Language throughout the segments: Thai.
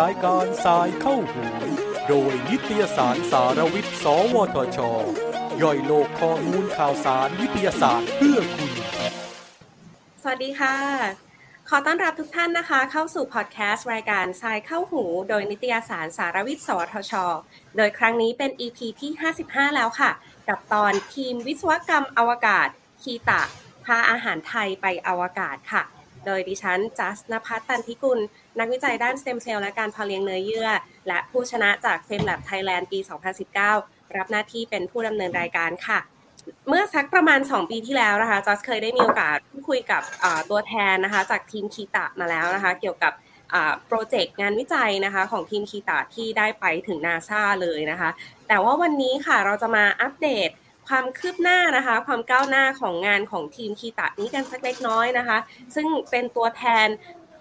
รายการสายเข้าหูโดยนิตยสารสารวิทย์ สวทช ย่อยโลกข้อมูลข่าวสารวิทยาศาสตร์เพื่อคุณ สวัสดีค่ะ ขอต้อนรับทุกท่านนะคะ เข้าสู่พอดแคสต์รายการสายเข้าหู โดยนิตยสารสารวิทย์ สวทช โดยครั้งนี้เป็น EP ที่ 55 แล้วค่ะ กับตอนทีมวิศวกรรมอวกาศคีตะ พาอาหารไทยไปอวกาศค่ะ โดยดิฉันจัสนภัทตันทิกุล นักวิจัยด้านสเต็มเซลล์และการเพาะเลี้ยงเนื้อเยื่อ และผู้ชนะจาก FameLab Thailand ปี 2019 รับหน้าที่เป็นผู้ดำเนินรายการค่ะ เมื่อสักประมาณ 2 ปีที่แล้วนะคะจัสเคยได้มีโอกาสพูดคุยกับตัวแทนนะคะ จากทีมคีตะมาแล้วนะคะ เกี่ยวกับโปรเจกต์งานวิจัยนะคะของทีมคีตะที่ได้ไปถึงนาซาเลยนะคะ แต่ว่าวันนี้ค่ะเราจะมาอัปเดต ความคืบหน้านะคะ ความก้าวหน้าของงานของทีมคีตะนี้กันสักเล็กน้อยนะคะ ซึ่งเป็นตัวแทน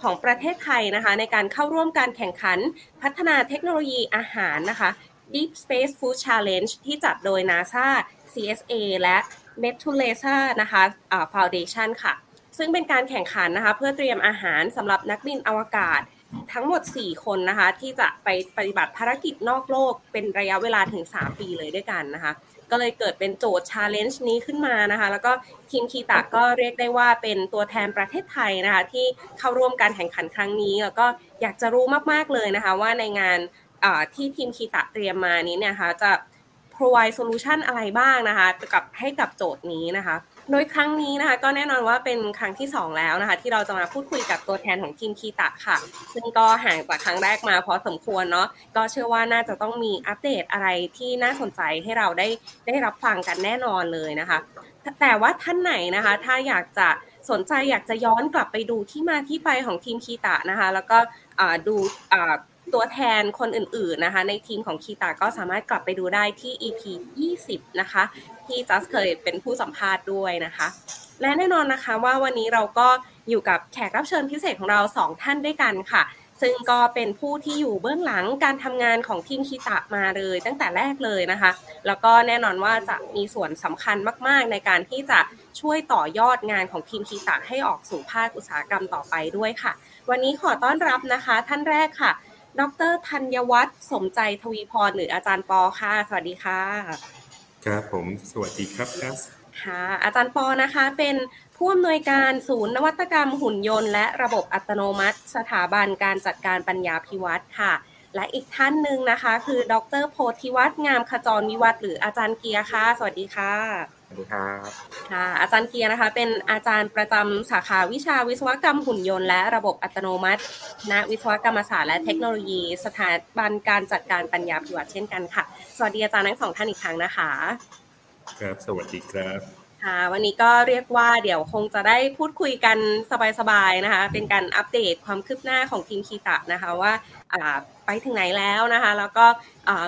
ของประเทศไทยนะคะ ในการเข้าร่วมการแข่งขันพัฒนาเทคโนโลยีอาหารนะคะ Deep Space Food Challenge ที่จัดโดย NASA CSA และ Methuselah นะคะ Foundation ค่ะ ซึ่งเป็นการแข่งขันนะคะ เพื่อเตรียมอาหารสำหรับนักบินอวกาศทั้งหมด 4 คนนะคะ ที่จะไปปฏิบัติภารกิจนอกโลกเป็นระยะเวลาถึง 3 ปีเลยด้วยกันนะคะ ก็เลยเกิดเป็นโจทย์ challenge นี้ขึ้นมานะคะ แล้วก็ทีมคีตะก็เรียกได้ว่าเป็นตัวแทนประเทศไทยนะคะ ที่เข้าร่วมการแข่งขันครั้งนี้ แล้วก็อยากจะรู้มากๆเลยนะคะ ว่าในงานที่ทีมคีตะเตรียมมานี้เนี่ยคะจะ provide solution อะไรบ้างนะคะกับให้กับโจทย์นี้นะคะ โดยครั้งนี้นะคะ ก็แน่นอนว่าเป็นครั้งที่ 2 แล้วนะคะ ที่เราจะมาพูดคุยกับตัวแทนของทีมคีตะค่ะ ซึ่งก็ห่างจากครั้งแรกมาพอสมควรเนาะก็เชื่อว่าน่าจะต้องมีอัปเดตอะไรที่น่าสนใจให้เราได้ได้รับฟังกันแน่นอนเลยนะคะ แต่ว่าท่านไหนนะคะ ถ้าอยากจะสนใจอยากจะย้อนกลับไปดูที่มาที่ไปของทีมคีตะนะคะ แล้วก็ดู ตัวแทนคนอื่นๆนะคะ ในทีมของคีตาก็สามารถกลับไปดูได้ที่ EP 20 นะคะ ที่จัสเคยเป็นผู้สัมภาษณ์ด้วยนะคะ และแน่นอนนะคะว่าวันนี้เราก็อยู่กับแขกรับเชิญพิเศษของเรา 2 ท่านด้วยกันค่ะ ซึ่งก็เป็นผู้ที่อยู่เบื้องหลังการทำงานของทีมคีตะมาเลยตั้งแต่แรกเลยนะคะ แล้วก็แน่นอนว่าจะมีส่วนสำคัญมากๆ ในการที่จะช่วยต่อยอดงานของทีมคีตะให้ออกสู่ภาคอุตสาหกรรมต่อไปด้วยค่ะ วันนี้ขอต้อนรับนะคะ ท่านแรกค่ะ ดรธัญวัฒน์สมใจทวีพรหรืออาจารย์ปอค่ะ สวัสดีค่ะ ครับผมสวัสดีครับครับค่ะอาจารย์ปอนะคะเป็นผู้อำนวยการศูนย์นวัตกรรมหุ่นยนต์ และระบบอัตโนมัติ สถาบันการจัดการปัญญาพิวัตรค่ะ และอีกท่านหนึ่งนะคะ คือ ดรโพธิวัฒน์งามขจรวิวัฒน์หรืออาจารย์เกียร์ค่ะ สวัสดีค่ะ วัสดีครับค่ะอาจารย์เกียร์นะคะ เป็นอาจารย์ประจำสาขาวิชาวิศวกรรมหุ่นยนต์และระบบอัตโนมัติณวิศวกรรมศาสตร์และเทคโนโลยี สถาบันการจัดการปัญญาพิวัตรเช่นกันค่ะ สวัสดีอาจารย์ทั้งสองท่านอีกครั้งนะคะ ครับ สวัสดีครับ ค่ะวันนี้ก็เรียกว่าเดี๋ยวคงจะได้พูดคุยกันสบายๆนะคะ เป็นการอัปเดตความคืบหน้าของทีมคีตะนะคะว่าไปถึงไหนแล้วนะคะ แล้วก็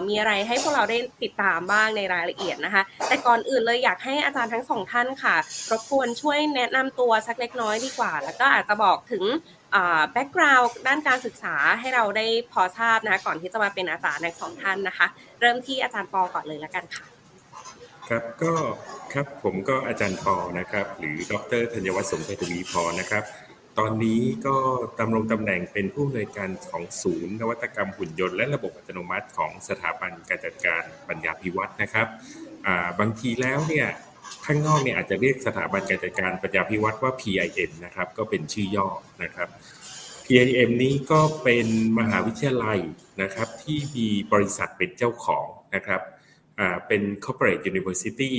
มีอะไรให้พวกเราได้ติดตามบ้างในรายละเอียดนะคะ แต่ก่อนอื่นเลยอยากให้อาจารย์ทั้งสองท่านค่ะรบกวนช่วยแนะนำตัวสักเล็กน้อยดีกว่า แล้วก็อาจจะบอกถึงแบ็กกราวด์ด้านการศึกษาให้เราได้พอทราบนะคะก่อนที่จะมาเป็นอาจารย์ทั้งสองท่านนะคะ เริ่มที่อาจารย์ปอก่อนเลยแล้วกันค่ะ ครับก็ครับผมก็อาจารย์ปอนะครับ หรือดรธัญวัฒน์สมชัยทวีพรนะครับ ตอนนี้ก็ดำรงตำแหน่งเป็นผู้อำนวยการของศูนย์นวัตกรรมหุ่นยนต์และระบบอัตโนมัติของสถาบันการจัดการปัญญาพิวัตรนะครับบางทีแล้วเนี่ยข้างนอกเนี่ยอาจจะเรียกสถาบันการจัดการปัญญาพิวัตรว่า PIM นะครับก็เป็นชื่อย่อนะครับ PIM นี้ก็เป็นมหาวิทยาลัยนะครับที่มีบริษัทเป็นเจ้าของนะครับ เป็น corporate university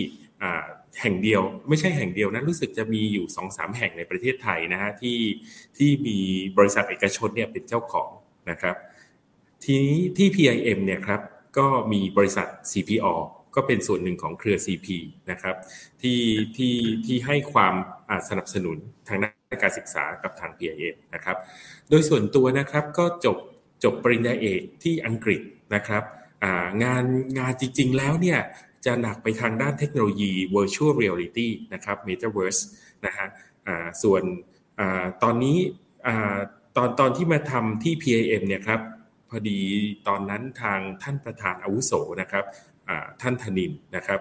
แห่งเดียวไม่ใช่แห่งเดียวนะรู้สึกจะมีอยู่สองสามแห่งในประเทศไทยนะฮะที่ที่มีบริษัทเอกชนเนี่ยเป็นเจ้าของนะครับทีนี้ที่ PIM เนี่ยครับก็มีบริษัท CPO ก็เป็นส่วนหนึ่งของเครือ CP นะครับที่ที่ที่ให้ความสนับสนุนทางด้านการศึกษากับทาง PIM นะครับโดยส่วนตัวนะครับก็จบจบปริญญาเอกที่อังกฤษนะครับ งานงานจริง ๆ แล้วเนี่ยจะหนักไปทางด้านเทคโนโลยี virtual reality นะครับ metaverse นะฮะส่วนตอนนี้ตอนตอนที่มาทำที่ PIM เนี่ยครับพอดีตอนนั้นทางท่านประธานอาวุโสนะครับท่านธนินนะครับ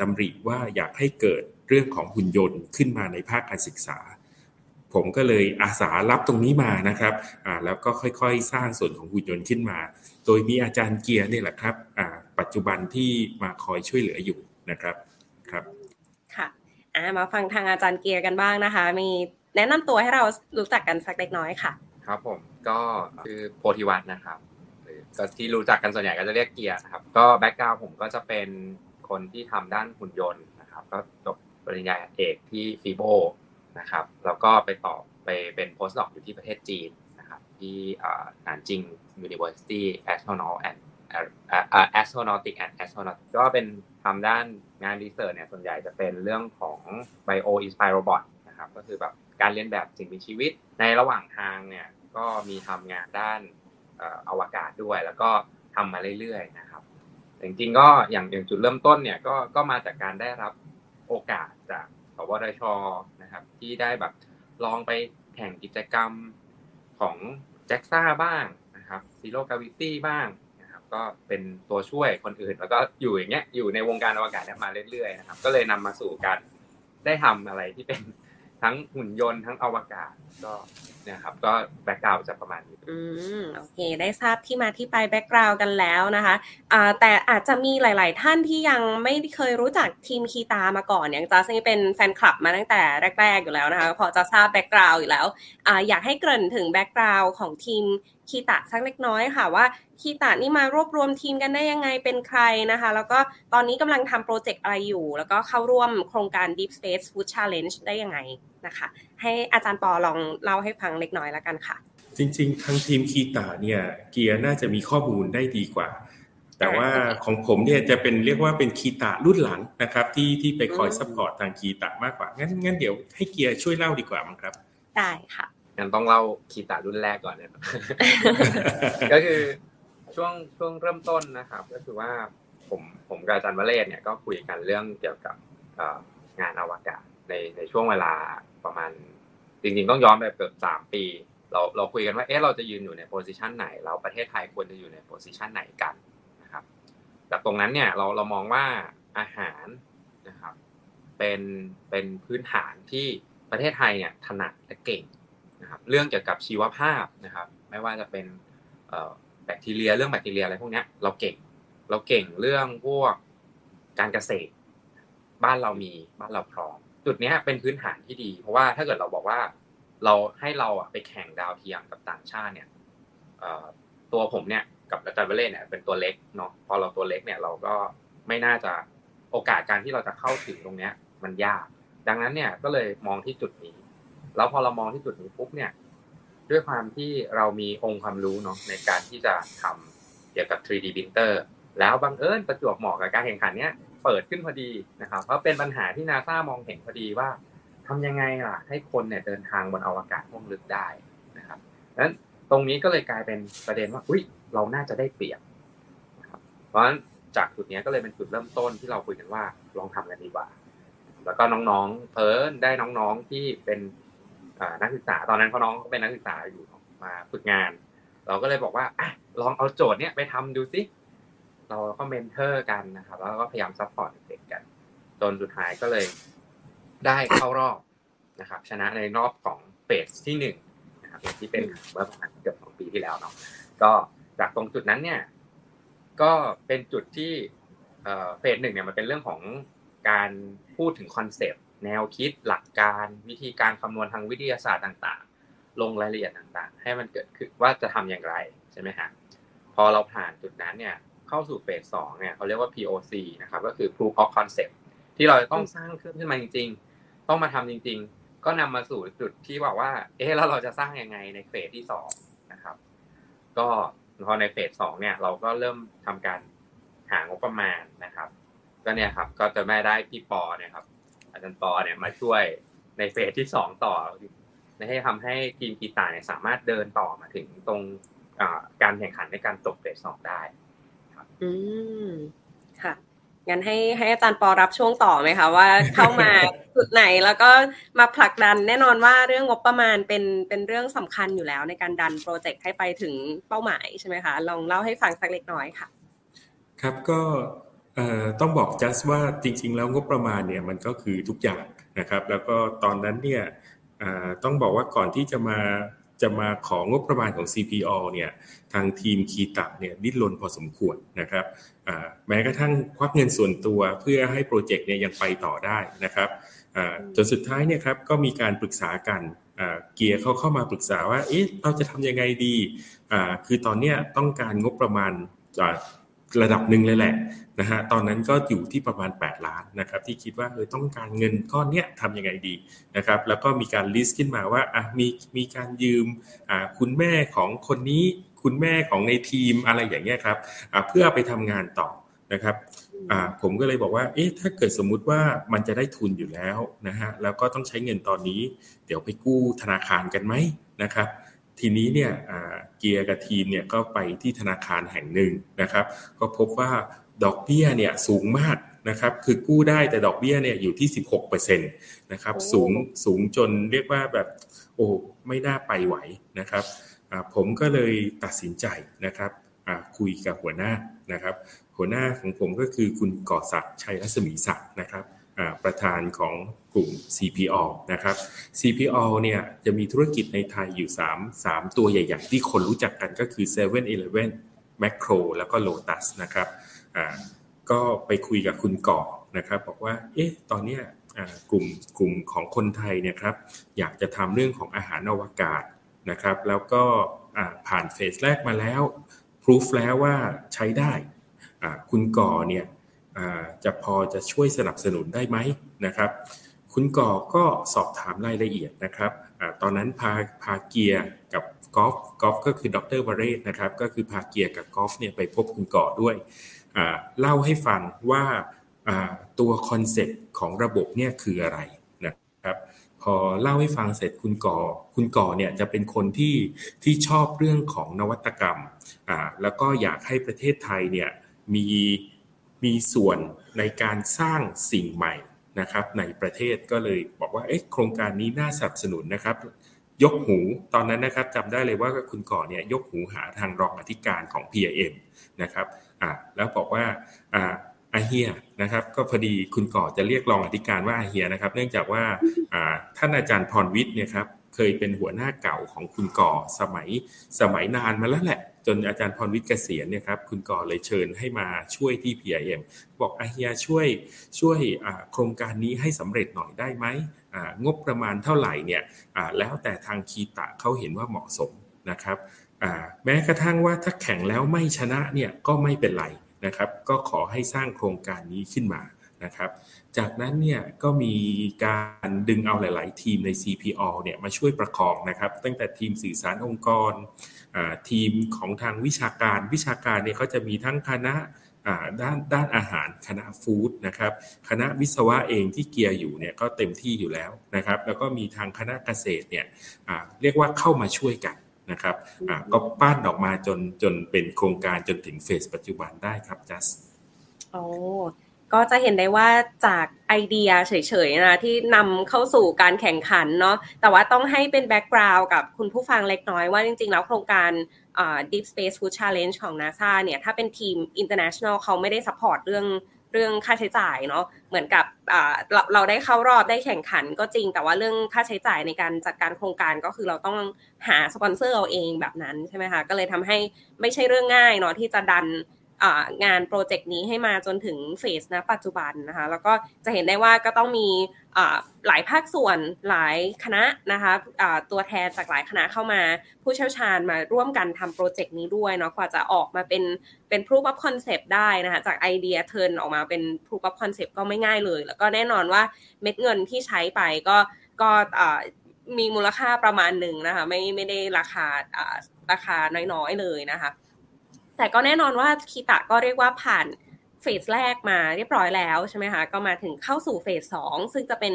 ดำริว่าอยากให้เกิดเรื่องของหุ่นยนต์ขึ้นมาในภาคการศึกษา ผมก็เลยอาสารับตรงนี้มานะครับอ่าแล้วก็ค่อยๆ สร้างส่วนของหุ่นยนต์ขึ้นมา โดยมีอาจารย์เกียร์นี่แหละครับอ่าปัจจุบันที่มาคอยช่วยเหลืออยู่นะครับครับค่ะอ่ามาฟังทางอาจารย์เกียร์กันบ้างนะคะ มีแนะนำตัวให้เรารู้จักกันสักเล็กน้อยค่ะ ครับผมก็คือโพธิวัฒนะครับก็ที่รู้จักกันส่วนใหญ่ก็จะเรียกเกียร์นะครับ ก็ background ผมก็จะเป็นคนที่ทำด้านหุ่นยนต์นะครับ ก็จบปริญญาเอกที่ FIBO นะครับ แล้วก็ไปต่อไปเป็น postdoc อยู่ที่ประเทศจีนนะครับ ที่หนานจิง University Aeronautic and Astronautic and Astronaut ก็เป็นทำด้านงาน research เนี่ยส่วนใหญ่จะเป็นเรื่องของ Bio Inspired Robot นะครับก็คือแบบการเรียนแบบสิ่งมีชีวิต ในระหว่างทางเนี่ยก็มีทำงานด้านอวกาศด้วย แล้วก็ทำมาเรื่อยๆนะครับจริงๆก็อย่างอย่างจุดเริ่มต้นเนี่ยก็ก็มาจากการได้รับโอกาสจากสวทช นะครับ ที่ได้แบบลองไปแข่งกิจกรรมของแจ็กซ่าบ้างนะครับซีโร่กาวิตี้บ้างนะครับ ก็เป็นตัวช่วยคนอื่น แล้วก็อยู่อย่างเงี้ยอยู่ในวงการอวกาศมาเรื่อยๆนะครับ ก็เลยนำมาสู่การได้ทำอะไรที่เป็นทั้งหุ่นยนต์ทั้งอวกาศ ก็เนี่ยครับก็ background จะประมาณนี้อืมโอเค ได้ทราบที่มาที่ไป background กันแล้วนะคะอ่าแต่อาจจะมีหลาย ๆ ท่านที่ยังไม่เคยรู้จักทีมคีตะมาก่อนอย่างจัสซึ่งเป็นแฟนคลับมาตั้งแต่แรก ๆ อยู่แล้วนะคะพอจะทราบ background อยู่แล้วอ่าอยากให้เกริ่นถึง background ของทีม คีตะสักเล็กน้อยค่ะว่าคีตะนี่มารวบรวมทีมกันได้ยังไงเป็นใครนะคะ แล้วก็ตอนนี้กำลังทำโปรเจกต์อะไรอยู่ แล้วก็เข้าร่วมโครงการ Deep Space Food Challenge ได้ยังไงนะคะ ให้อาจารย์ปอลองเล่าให้ฟังเล็กน้อยแล้วกันค่ะ จริง ๆทั้งทีมคีตะเนี่ยเกียร์น่าจะมีข้อมูลได้ดีกว่า แต่ว่าของผมเนี่ยจะเป็นเรียกว่าเป็นคีตะรุ่นหลังนะครับ ที่ที่ไปคอย support ทางคีตะมากกว่างั้นงั้นเดี๋ยวให้เกียร์ช่วยเล่าดีกว่ามั้งครับ ได้ค่ะ งั้นต้องเล่าคีตะรุ่นแรกก่อนเนี่ยก็คือช่วงช่วงเริ่มต้นนะครับ ก็คือว่าผมผมกับอาจารย์วเรศเนี่ยก็คุยกันเรื่องเกี่ยวกับงานอวกาศในในช่วงเวลาประมาณ จริงๆ ต้องย้อนไปเกือบสามปี เราเราคุยกันว่าเอ๊ะเราจะยืนอยู่ในโพสิชันไหน เราประเทศไทยควรจะอยู่ในโพสิชันไหนกันนะครับจากตรงนั้นเนี่ยเราเรามองว่าอาหารนะครับ เป็นเป็นพื้นฐานที่ประเทศไทยเนี่ยถนัดและเก่ง นะครับเรื่องเกี่ยวกับชีวภาพนะครับ ไม่ว่าจะเป็นแบคทีเรียเรื่องแบคทีเรียอะไรพวกนี้เราเก่ง เราเก่งเรื่องพวกการเกษตร บ้านเรามีบ้านเราพร้อม จุดนี้เป็นพื้นฐานที่ดี เพราะว่าถ้าเกิดเราบอกว่าเราให้เราอะไปแข่งดาวเทียมกับต่างชาติเนี่ยตัวผมเนี่ยกับอาจารย์เวเล่เนี่ยเป็นตัวเล็กเนาะพอเราตัวเล็กเนี่ยเราก็ไม่น่าจะโอกาสการที่เราจะเข้าถึงตรงเนี้ยมันยาก ดังนั้นเนี่ยก็เลยมองที่จุดนี้ แล้วพอเรามองที่จุดนี้ปุ๊บเนี่ย ด้วยความที่เรามีองค์ความรู้เนาะในการที่จะทำเกี่ยวกับ 3D printer แล้วบังเอิญประจวบเหมาะกับการแข่งขันเนี้ยเปิดขึ้นพอดีนะครับเพราะเป็นปัญหาที่นาซามองเห็นพอดีว่าทำยังไงล่ะ ให้คนเนี่ยเดินทางบนอวกาศห้องลึกได้นะครับนั้นตรงนี้ก็เลยกลายเป็นประเด็นว่าอุ้ยเราน่าจะได้เปรียบนะครับเพราะฉะนั้นจากจุดนี้ก็เลยเป็นจุดเริ่มต้นที่เราคุยกันว่าลองทำกันดีกว่า แล้วก็น้องๆเพิ่นได้น้องๆที่เป็น นักศึกษาตอนนั้นเขาน้องเขาเป็นนักศึกษาอยู่มาฝึกงาน เราก็เลยบอกว่าอะลองเอาโจทย์เนี้ยไปทำดูซิเราก็ mentor กันนะครับ แล้วก็พยายาม support เด็กกัน จนสุดท้ายก็เลยได้เข้ารอบนะครับ ชนะในรอบของ phase ที่หนึ่งนะครับที่เป็นเมื่อประมาณเกือบสองปีที่แล้วเนาะก็จากตรงจุดนั้นเนี่ย ก็เป็นจุดที่เฟสหนึ่งเนี่ยมันเป็นเรื่องของการพูดถึงคอนเซปต์ แนวคิดหลักการวิธีการคำนวณทางวิทยาศาสตร์ต่างๆ ลงรายละเอียดต่างๆ ให้มันเกิดขึ้นว่าจะทำอย่างไรใช่ไหมฮะพอเราผ่านจุดนั้นเนี่ยเข้าสู่เฟสสองเนี่ยเขาเรียกว่า POC นะครับก็คือ proof of concept ที่เราจะต้องสร้างเครื่องขึ้นมาจริง ๆ ต้องมาทำจริง ๆ ก็นำมาสู่จุดที่บอกว่า เอ๊ะแล้วเราจะสร้างยังไงในเฟสที่สองนะครับ ก็พอในเฟสสองเนี่ยเราก็เริ่มทำการหางบประมาณนะครับ ก็เนี่ยครับก็จะแม่ได้พี่ปอเนี่ยครับ อาจารย์ปอเนี่ยมาช่วยในเฟสที่สองต่อให้ทำให้ทีมกีตาเนี่ยสามารถเดินต่อมาถึงตรงการแข่งขันในการจบเฟสสองได้อืมค่ะงั้นให้ให้อาจารย์ปอรับช่วงต่อไหมคะว่าเข้ามาจุดไหนแล้วก็มาผลักดันแน่นอนว่าเรื่องงบประมาณเป็นเป็นเรื่องสำคัญอยู่แล้วในการดันโปรเจกต์ให้ไปถึงเป้าหมายใช่ไหมคะลองเล่าให้ฟังสักเล็กน้อยค่ะ ครับก็ ต้องบอกจัสว่าจริง ๆ แล้วงบประมาณเนี่ยมันก็คือทุกอย่างนะครับ แล้วก็ตอนนั้นเนี่ยต้องบอกว่าก่อนที่จะมาจะมาของบประมาณของ CPO เนี่ยทางทีมคีตะเนี่ยดิ้นรนพอสมควรนะครับแม้กระทั่งควักเงินส่วนตัวเพื่อให้โปรเจกต์เนี่ยยังไปต่อได้นะครับจนสุดท้ายเนี่ยครับก็มีการปรึกษากันเกียร์เขาเข้ามาปรึกษาว่าเอ๊ะเราจะทำยังไงดีคือตอนนี้ต้องการงบประมาณ ระดับหนึ่งเลยแหละนะฮะตอนนั้นก็อยู่ที่ประมาณ 8 ล้านนะครับที่คิดว่าเออต้องการเงินก้อนเนี้ยทำยังไงดีนะครับแล้วก็มีการ list ขึ้นมาว่าอะมีมีการยืมอ่าคุณแม่ของคนนี้คุณแม่ของในทีมอะไรอย่างเงี้ยครับอ่าเพื่อไปทำงานต่อนะครับอ่าผมก็เลยบอกว่าเอ๊ะถ้าเกิดสมมุติว่ามันจะได้ทุนอยู่แล้วนะฮะแล้วก็ต้องใช้เงินตอนนี้ เดี๋ยวไปกู้ธนาคารกันไหมนะครับ ทีนี้เนี่ยเกียร์กับทีมเนี่ยก็ไปที่ธนาคารแห่งหนึ่งนะครับ ก็พบว่าดอกเบี้ยเนี่ยสูงมากนะครับ คือกู้ได้แต่ดอกเบี้ยเนี่ยอยู่ที่ 16%นะครับ สูงสูงจนเรียกว่าแบบโอ้ไม่น่าไปไหวนะครับ ผมก็เลยตัดสินใจนะครับคุยกับหัวหน้านะครับ หัวหน้าของผมก็คือคุณก่อศักดิ์ชัยรัศมีศักดิ์นะครับ ประธานของกลุ่ม CPO นะครับ CPO เนี่ยจะมีธุรกิจในไทยอยู่ 3 3 ตัวใหญ่ๆ ที่คนรู้จักกันก็คือ7 e เ e ่ e อ Macro แล้วก็ Lotus นะครับก็ไปคุยกับคุณก่อนะครับบอกว่าเอ๊ะตอนเนี้ยกลุ่มกลุ่มของคนไทยเนี่ยครับอยากจะทำเรื่องของอาหารอวกาศนะครับแล้วก็ผ่านเฟสแรกมาแล้วพิสูจแล้วว่าใช้ได้คุณก่อเนี่ย จะพอจะช่วยสนับสนุนได้ไหมนะครับ คุณก่อก็สอบถามรายละเอียดนะครับอตอนนั้นพาพาเกียร์กับกอล์ฟกอล์ฟก็คือดรวเรศนะครับ ก็คือพาเกียร์กับกอล์ฟเนี่ยไปพบคุณก่อด้วยเล่าให้ฟังว่าตัวคอนเซ็ปต์ของระบบเนี่ยคืออะไรนะครับพอเล่าให้ฟังเสร็จคุณก่อ คุณก่อเนี่ยจะเป็นคนที่ที่ชอบเรื่องของนวัตกรรมแล้วก็อยากให้ประเทศไทยเนี่ยมี มีส่วนในการสร้างสิ่งใหม่นะครับ ในประเทศก็เลยบอกว่าโครงการนี้น่าสนับสนุนนะครับ ยกหูตอนนั้นนะครับจำได้เลยว่าคุณก่อเนี่ยยกหูหาทางรองอธิการของ PIM นะครับอ่าแล้วบอกว่าอ่าอาเฮียนะครับก็พอดีคุณก่อจะเรียกรองอธิการว่าอาเฮียนะครับ เนื่องจากว่าท่านอาจารย์พรวิทย์เนี่ยครับ เคยเป็นหัวหน้าเก่าของคุณก่อสมัยสมัยนานมาแล้วแหละ จนอาจารย์พรวิทย์เกษียณเนี่ยครับคุณก่อเลยเชิญให้มาช่วยที่ PIM บอกอาเฮียช่วยช่วยโครงการนี้ให้สำเร็จหน่อยได้ไหมงบประมาณเท่าไหร่เนี่ยแล้วแต่ทางคีตะเขาเห็นว่าเหมาะสมนะครับแม้กระทั่งว่าถ้าแข่งแล้วไม่ชนะเนี่ยก็ไม่เป็นไรนะครับ ก็ขอให้สร้างโครงการนี้ขึ้นมา นะครับ จากนั้นเนี่ยก็มีการดึงเอาหลาย ๆ ทีมใน CPO เนี่ยมาช่วยประคองนะครับ ตั้งแต่ทีมสื่อสารองค์กร ทีมของทางวิชาการวิชาการเนี่ยเขาจะมีทั้งคณะด้านด้านอาหารคณะฟู้ดนะครับคณะวิศวะเองที่เกียร์อยู่เนี่ยก็เต็มที่อยู่แล้วนะครับแล้วก็มีทางคณะเกษตรเนี่ยเรียกว่าเข้ามาช่วยกันนะครับก็ปั้นออกมาจนจนเป็นโครงการจนถึง phase ปัจจุบันได้ครับจัสโอ้ ก็จะเห็นได้ว่าจากไอเดียเฉยๆนะที่นำเข้าสู่การแข่งขันเนาะแต่ว่าต้องให้เป็น background กับคุณผู้ฟังเล็กน้อยว่าจริงๆ แล้วโครงการ Deep Space Food Challenge ของ NASA เนี่ยถ้าเป็นทีม international เขาไม่ได้ support เรื่องเรื่องค่าใช้จ่ายเนาะเหมือนกับเราเราได้เข้ารอบได้แข่งขันก็จริง แต่ว่าเรื่องค่าใช้จ่ายในการจัดการโครงการก็คือเราต้องหาสปอนเซอร์เอาเองแบบนั้นใช่ไหมคะก็เลยทำให้ไม่ใช่เรื่องง่ายเนาะที่จะดัน งานโปรเจกต์นี้ให้มาจนถึงเฟสนะปัจจุบันนะคะ แล้วก็จะเห็นได้ว่าก็ต้องมีหลายภาคส่วนหลายคณะนะคะตัวแทนจากหลายคณะเข้ามา ผู้เชี่ยวชาญมาร่วมกันทำโปรเจกต์นี้ด้วยเนาะกว่าจะออกมาเป็นเป็น proof of concept ได้นะคะจากไอเดียเทิร์นออกมาเป็น proof of concept ก็ไม่ง่ายเลย แล้วก็แน่นอนว่าเม็ดเงินที่ใช้ไปก็ก็มีมูลค่าประมาณหนึ่งนะคะไม่ไม่ได้ราคาราคาน้อยๆเลยนะคะ แต่ก็แน่นอนว่าคีตะก็เรียกว่าผ่านเฟสแรกมาเรียบร้อยแล้วใช่ไหมคะก็มาถึงเข้าสู่เฟสสองซึ่งจะเป็น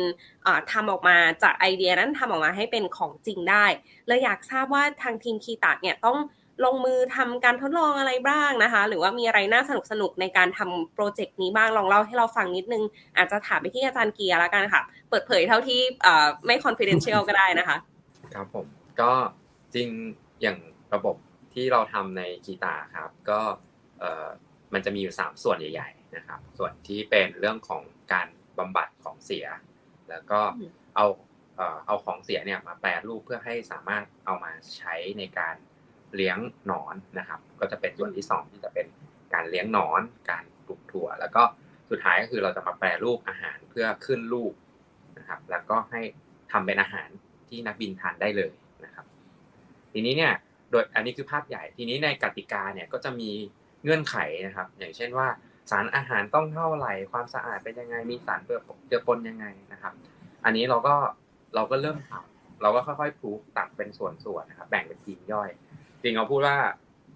ทำออกมาจากไอเดียนั้นทำออกมาให้เป็นของจริงได้เลยอยากทราบว่าทางทีมคีตะเนี่ยต้องลงมือทำการทดลองอะไรบ้างนะคะ หรือว่ามีอะไรน่าสนุกสนุกในการทำโปรเจกต์นี้บ้างลองเล่าให้เราฟังนิดนึง อาจจะถามไปที่อาจารย์เกียร์แล้วกันค่ะ เปิดเผยเท่าที่ไม่ confidential ก็ได้นะคะ ครับผมก็จริงอย่างระบบ ที่เราทำในกีตาครับ ก็มันจะมีอยู่ 3 ส่วนใหญ่ ๆ นะครับ ส่วนที่เป็นเรื่องของการบำบัดของเสีย แล้วก็เอาเอาของเสียเนี่ยมาแปรรูปเพื่อให้สามารถเอามาใช้ในการเลี้ยงหนอนนะครับ ก็จะเป็นส่วนที่สองที่จะเป็นการเลี้ยงหนอน การปลูกถั่ว แล้วก็สุดท้ายก็คือเราจะมาแปรรูปอาหารเพื่อขึ้นลูกนะครับ แล้วก็ให้ทำเป็นอาหารที่นักบินทานได้เลยนะครับ ทีนี้เนี่ย โดยอันนี้คือภาพใหญ่ทีนี้ในกติกาเนี่ยก็จะมีเงื่อนไขนะครับ อย่างเช่นว่าสารอาหารต้องเท่าไหร่ความสะอาดเป็นยังไงมีสารเจือปนยังไงนะครับ อันนี้เราก็เราก็เริ่มทำเราก็ค่อยๆพูตัดเป็นส่วนๆนะครับ แบ่งเป็นทีมย่อย จริงเราพูดว่า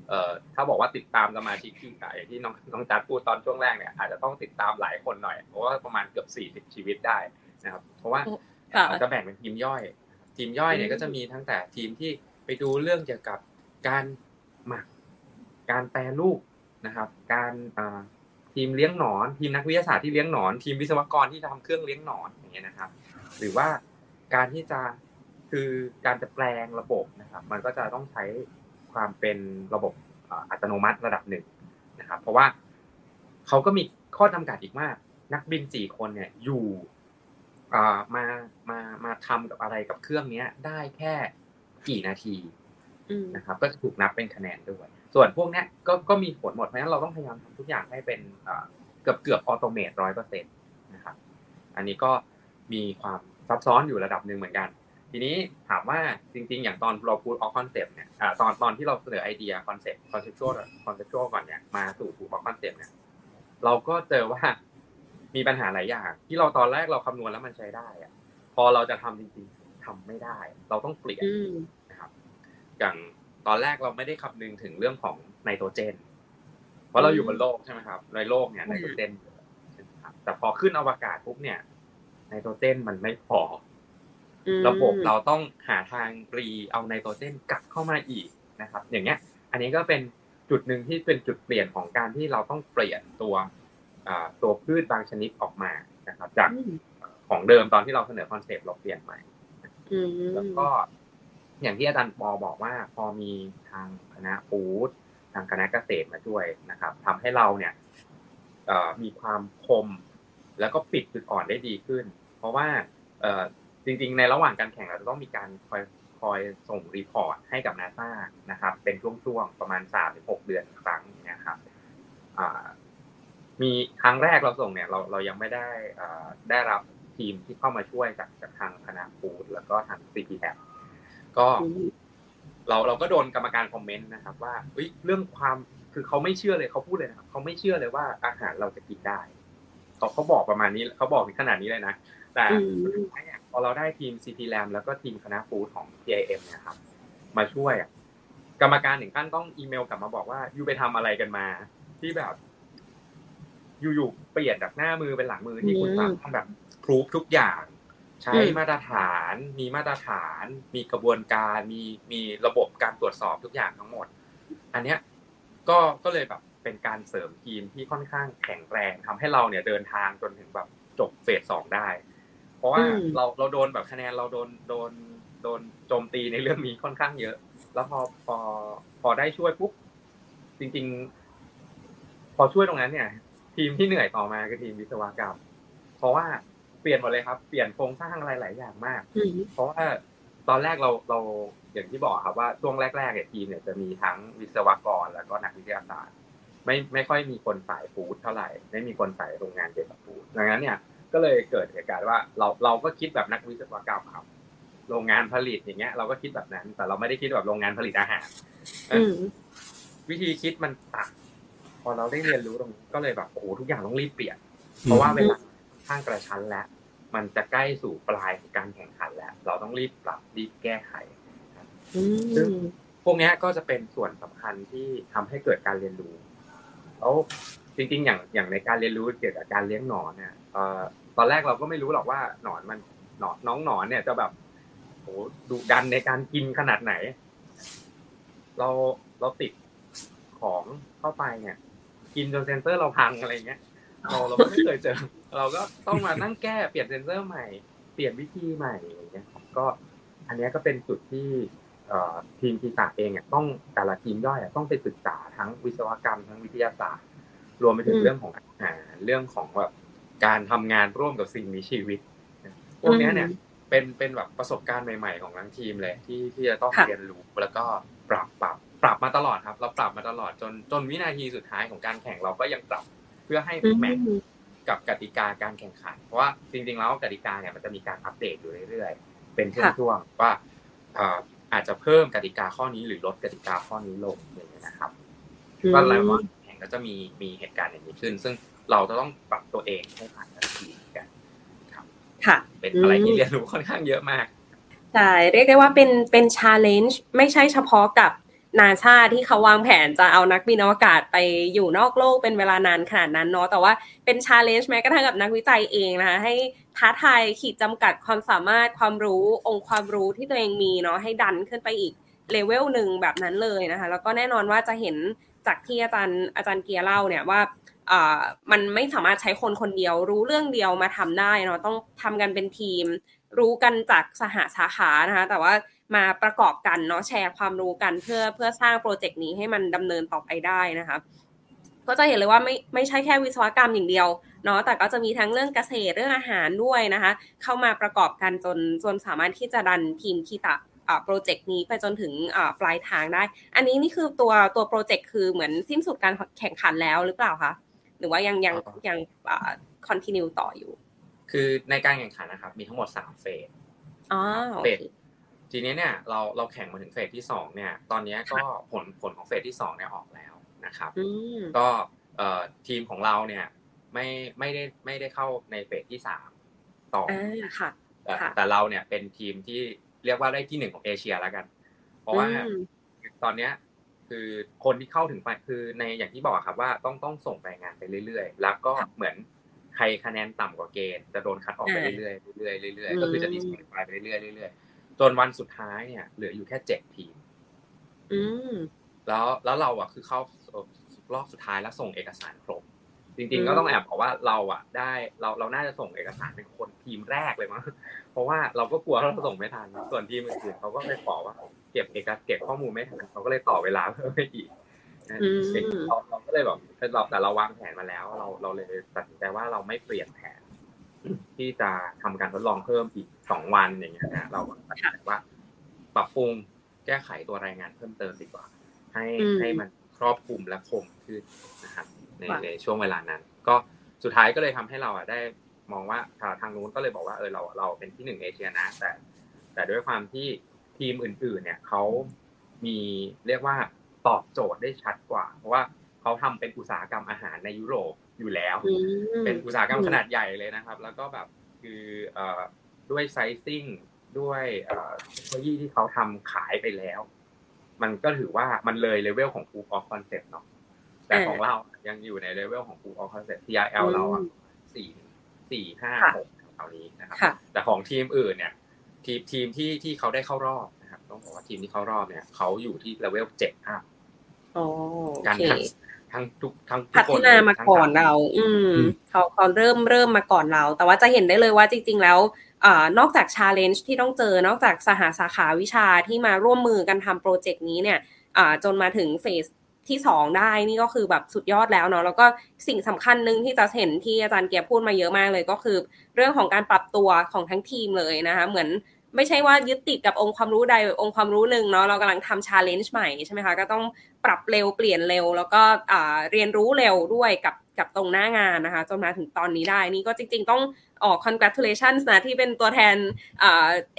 เอ่อถ้าบอกว่าติดตามสมาชิกที่อย่างที่น้องน้องจัดพูดตอนช่วงแรกเนี่ยอาจจะต้องติดตามหลายคนหน่อยเพราะว่าประมาณเกือบสี่สิบชีวิตได้นะครับ เพราะว่าเราจะแบ่งเป็นทีมย่อย ทีมย่อยเนี่ยก็จะมีทั้งแต่ทีมที่ ไปดูเรื่องเกี่ยวกับการหมัก การแปรรูปนะครับ การทีมเลี้ยงหนอน ทีมนักวิทยาศาสตร์ที่เลี้ยงหนอน ทีมวิศวกรที่ทำเครื่องเลี้ยงหนอนอย่างเงี้ยนะครับ หรือว่าการที่จะคือการจะแปลงระบบนะครับ มันก็จะต้องใช้ความเป็นระบบอัตโนมัติระดับหนึ่งนะครับ เพราะว่าเขาก็มีข้อจำกัดอีกมาก นักบินสี่คนเนี่ยอยู่มามามาทำกับอะไรกับเครื่องเนี้ย ได้แค่ กี่นาทีนะครับก็จะถูกนับเป็นคะแนนด้วย ส่วนพวกนี้ก็ก็มีผลหมดเพราะฉะนั้นเราต้องพยายามทำทุกอย่างให้เป็นเกือบเกือบ automate ร้อยเปอร์เซ็นต์นะครับอันนี้ก็มีความซับซ้อนอยู่ระดับหนึ่งเหมือนกัน ทีนี้ถามว่าจริง ๆ อย่างตอนเรา proof of concept เนี่ยตอนตอนที่เราเสนอไอเดีย concept conceptual conceptual ก่อนเนี่ยมาสู่ proof of concept เนี่ยเราก็เจอว่ามีปัญหาหลายอย่าง ที่เราตอนแรกเราคำนวณแล้วมันใช้ได้อะพอเราจะทำจริงๆทำไม่ได้ เราต้องเปลี่ยนนะครับ อย่างตอนแรกเราไม่ได้คำนึงถึงเรื่องของไนโตรเจน เพราะเราอยู่บนโลกใช่ไหมครับ ในโลกเนี่ยไนโตรเจนแต่พอขึ้นอวกาศปุ๊บเนี่ยไนโตรเจนมันไม่พอ ระบบเราต้องหาทางรีเอาไนโตรเจนกลับเข้ามาอีกนะครับ อย่างเงี้ย อันนี้ก็เป็นจุดหนึ่งที่เป็นจุดเปลี่ยนของการที่เราต้องเปลี่ยนตัวตัวพืชบางชนิดออกมานะครับ จากของเดิมตอนที่เราเสนอคอนเซปต์เราเปลี่ยนใหม่แล้วก็ อย่างที่อาจารย์ปอบอกว่าพอมีทางคณะฟูดทางคณะเกษตรมาช่วยนะครับทำให้เราเนี่ยมีความคม แล้วก็ปิดจุดอ่อนได้ดีขึ้น เพราะว่าจริงๆ ในระหว่างการแข่งเราจะต้องมีการคอยคอยส่งรีพอร์ตให้กับนาซานะครับ เป็นช่วงๆ ประมาณสามถึงหกเดือนครั้งนะครับมีครั้งแรกเราส่งเนี่ยเราเรายังไม่ได้ได้รับทีมที่เข้ามาช่วยจากจากทางคณะฟูดแล้วก็ทาง CPF ก็ เราเราก็โดนกรรมการคอมเมนต์นะครับ ว่าเรื่องความคือเขาไม่เชื่อเลยเขาพูดเลยนะครับเขาไม่เชื่อเลยว่าอาหารเราจะกินได้เขาเขาบอกประมาณนี้เขาบอกขนาดนี้เลยนะแต่พอเราได้ทีม CP Lam แล้วก็ทีมคณะฟู้ดของ TIM เนี่ยครับ มาช่วยกรรมการถึงขั้นต้องอีเมลกลับมาบอกว่ายูไปทำอะไรกันมา ที่แบบอยู่ๆเปลี่ยนจากหน้ามือเป็นหลังมือที่คุณทำแบบพรูฟทุกอย่าง ใช้มาตรฐาน มีมาตรฐาน มีกระบวนการ มีมีระบบการตรวจสอบทุกอย่างทั้งหมด อันเนี้ยก็ก็เลยแบบเป็นการเสริมทีมที่ค่อนข้างแข็งแรงทำให้เราเนี่ยเดินทางจนถึงแบบจบเฟสสองได้ เพราะว่าเราเราโดนแบบคะแนนเราโดนโดนโดนโจมตีในเรื่องนี้ค่อนข้างเยอะ แล้วพอพอพอได้ช่วยปุ๊บจริง ๆ พอช่วยตรงนั้นเนี่ย ทีมที่เหนื่อยต่อมาคือทีมวิศวกรรม เพราะว่า ปลี่ยนหมดเลยครับ เปลี่ยนโครงสร้างอะไรหลายอย่างมาก เพราะว่าตอนแรกเราเราอย่างที่บอกครับว่าช่วงแรกๆเนี่ยทีมเนี่ยจะมีทั้งวิศวกรแล้วก็นักวิทยาศาสตร์ ไม่ไม่ค่อยมีคนสายฟู้ดเท่าไหร่ ไม่มีคนสายโรงงานเกี่ยวกับฟู้ดดังนั้นเนี่ยก็เลยเกิดเหตุการณ์ว่าเราเราก็คิดแบบนักวิศวกรรมครับ โรงงานผลิตอย่างเงี้ย เราก็คิดแบบนั้น แต่เราไม่ได้คิดแบบโรงงานผลิตอาหารวิธีคิดมันต่างพอเราได้เรียนรู้ตรงนี้ก็เลยแบบโอ้โหทุกอย่างต้องรีบเปลี่ยน เพราะว่าเวลาข้างกระชั้นแล้ว มันจะใกล้สู่ปลายของการแข่งขันแล้ว เราต้องรีบปรับรีบแก้ไขซึ่งพวกนี้ก็จะเป็นส่วนสำคัญที่ทำให้เกิดการเรียนรู้แล้วจริงๆอย่างอย่างในการเรียนรู้เกี่ยวกับการเลี้ยงหนอนเนี่ยตอนแรกเราก็ไม่รู้หรอกว่าหนอนมันหนอนน้องหนอนเนี่ยจะแบบโหดุดันในการกินขนาดไหน เราเราติดของเข้าไปเนี่ย กินจนเซนเซอร์เราพังอะไรเงี้ยเราเราไม่เคยเจอ เราก็ต้องมานั่งแก้เปลี่ยนเซนเซอร์ใหม่ เปลี่ยนวิธีใหม่อย่างเงี้ยก็อันนี้ก็เป็นจุดที่ทีมทีตาเองอะต้องแต่ละทีมย่อยต้องไปศึกษาทั้งวิศวกรรมทั้งวิทยาศาสตร์ รวมไปถึงเรื่องของอาหารเรื่องของแบบการทำงานร่วมกับสิ่งมีชีวิตพวกนี้เนี่ยเเป็นเป็นแบบประสบการณ์ใหม่ ๆ ของทั้งทีมเลยที่ที่จะต้องเรียนรู้แล้วก็ปรับปรับปรับมาตลอดครับ เราปรับมาตลอดจนจนวินาทีสุดท้ายของการแข่งเราก็ยังปรับ เพื่อให้แมท กับกติกาการแข่งขัน เพราะว่าจริงๆแล้วกติกาเนี่ยมันจะมีการอัปเดตอยู่เรื่อยๆ เป็นช่วงๆว่าอาจจะเพิ่มกติกาข้อนี้หรือลดกติกาข้อนี้ลงอย่างนี้นะครับก็แล้วว่าแข่งก็จะมีมีเหตุการณ์อย่างนี้ขึ้น ซึ่งเราจะต้องปรับตัวเองให้ผ่านทันทีกันครับค่ะ เป็นอะไรที่เรียนรู้ค่อนข้างเยอะมากใช่เรียกได้ว่าเป็นเป็นชาเลนจ์ไม่ใช่เฉพาะกับ นาซาที่เขาวางแผนจะเอานักบินอวกาศไปอยู่นอกโลกเป็นเวลานานขนาดนั้นเนาะแต่ว่าเป็นชาเลนจ์แม้กระทั่งกับนักวิจัยเองนะคะให้ท้าทายขีดจำกัดความสามารถความรู้องค์ความรู้ที่ตัวเองมีเนาะให้ดันขึ้นไปอีกเลเวลหนึ่งแบบนั้นเลยนะคะแล้วก็แน่นอนว่าจะเห็นจากที่อาจารย์อาจารย์เกียร์เล่าเนี่ยว่ามันไม่สามารถใช้คนคนเดียว รู้เรื่องเดียวมาทำได้เนาะต้องทำกันเป็นทีม รู้กันจากสหาสาขานะคะแต่ว่า มาประกอบกันเนาะแชร์ความรู้กันเพื่อเพื่อสร้าง project นี้ให้มันดำเนินต่อไปได้นะคะก็จะเห็นเลยว่าไม่ไม่ใช่แค่วิศวกรรมอย่างเดียวเนาะแต่ก็จะมีทั้งเรื่องเกษตรเรื่องอาหารด้วยนะคะ เข้ามาประกอบกันจนจนสามารถที่จะดันทีมคีตะ project นี้ไปจนถึงปลายทางได้ อันนี้นี่คือตัวตัว project คือเหมือนสิ้นสุดการแข่งขันแล้วหรือเปล่าคะหรือว่ายังยังยัง continue ต่ออยู่ คือในการแข่งขันนะครับ มีทั้งหมดสามเฟสอ๋อเฟส ทีนี้เนี่ยเราเราแข่งมาถึงเฟสที่สองเนี่ย ตอนนี้ก็ผลผลของเฟสที่สองเนี่ยออกแล้วนะครับ ก็ทีมของเราเนี่ยไม่ไม่ได้ไม่ได้เข้าในเฟสที่สามต่อค่ะแต่เราเนี่ยเป็นทีมที่เรียกว่าได้ที่หนึ่งของเอเชียแล้วกัน เพราะว่าตอนเนี้ยคือคนที่เข้าถึงไปคือในอย่างที่บอกครับว่าต้องต้องส่งรายงานไปเรื่อยๆ แล้วก็เหมือนใครคะแนนต่ำกว่าเกณฑ์จะโดนคัดออกไปเรื่อยๆเรื่อยๆเรื่อยๆก็คือจะดิสคอไปเรื่อยๆเรื่อยๆ จนวันสุดท้ายเนี่ยเหลืออยู่แค่เจ็ดทีมแล้วแล้วเราอะคือเข้ารอบสุดท้ายแล้วส่งเอกสารครบจริงๆก็ต้องแอบบอกว่าเราอะ ได้เราเราน่าจะส่งเอกสารเป็นคนทีมแรกเลยมั้งเพราะว่าเราก็กลัวเราส่งไม่ทันส่วนทีมอื่นๆเขาก็ไปขอว่า เก็บเอกเก็บข้อมูลไม่ทันเขาก็เลยต่อเวลาเพิ่มไปอีกเราเราก็เลยแบบเราแต่เราวางแผนมาแล้ว เราเราเลยตัดสินใจว่าเราไม่เปลี่ยนแผน ที่จะทำการทดลองเพิ่มอีก สองวันอย่างเงี้ยนะเราตัดสินใจว่า ปรับปรุงแก้ไขตัวรายงานเพิ่มเติมดีกว่า ให้ให้มันครอบคลุมและคมขึ้นนะครับในในช่วงเวลานั้น ก็สุดท้ายก็เลยทำให้เราอะได้มองว่าทางนู้นก็เลยบอกว่าเออเราเราเป็นที่หนึ่งเอเชียนะ แต่ แต่ด้วยความที่ทีมอื่น ๆ เนี่ยเขามีเรียกว่าตอบโจทย์ได้ชัดกว่า เพราะว่าเขาทำเป็นอุตสาหกรรมอาหารในยุโรปอยู่แล้ว เป็นอุตสาหกรรมขนาดใหญ่เลยนะครับ แล้วก็แบบคือ ด้วยไซซิ่งด้วยเทคโนโลยีที่เขาทำขายไปแล้ว มันก็ถือว่ามันเลยเลเวลของ proof of concept เนาะแต่ของเรายังอยู่ในเลเวลของ proof of concept TRL เราอะสี่สี่ห้าหกเท่านี้นะครับ แต่ของทีมอื่นเนี่ย ทีมทีมที่ที่เขาได้เข้ารอบนะครับ ต้องบอกว่าทีมที่เข้ารอบเนี่ยเขาอยู่ที่ level เจ็ด up การทั้งทุกทั้งพัฒนามาก่อนเรา อืมเขาเขาเริ่มเริ่มมาก่อนเรา แต่ว่าจะเห็นได้เลยว่าจริง ๆ แล้วอนอกจาก challenge ที่ต้องเจอนอกจากสหาสาขาวิชาที่มาร่วมมือกันทำ project นี้เนี่ยจนมาถึง phase ที่สองได้นี่ก็คือแบบสุดยอดแล้วเนาะแล้วก็สิ่งสำคัญหนึ่งที่จะเห็นที่อาจารย์เกียร์พูดมาเยอะมากเลยก็คือ เรื่องของการปรับตัวของทั้งทีมเลยนะคะเหมือนไม่ใช่ว่ายึดติดกับองค์ความรู้ใดองค์ความรู้หนึ่งเนาะเรากำลังทำ challenge ใหม่ใช่ไหมคะก็ต้องปรับเร็วเปลี่ยนเร็ว แล้วก็เรียนรู้เร็วด้วยกับ กับตรงหน้างานนะคะ จนมาถึงตอนนี้ได้นี่ก็จริง ๆ ต้องออก congratulations นะที่เป็นตัวแทน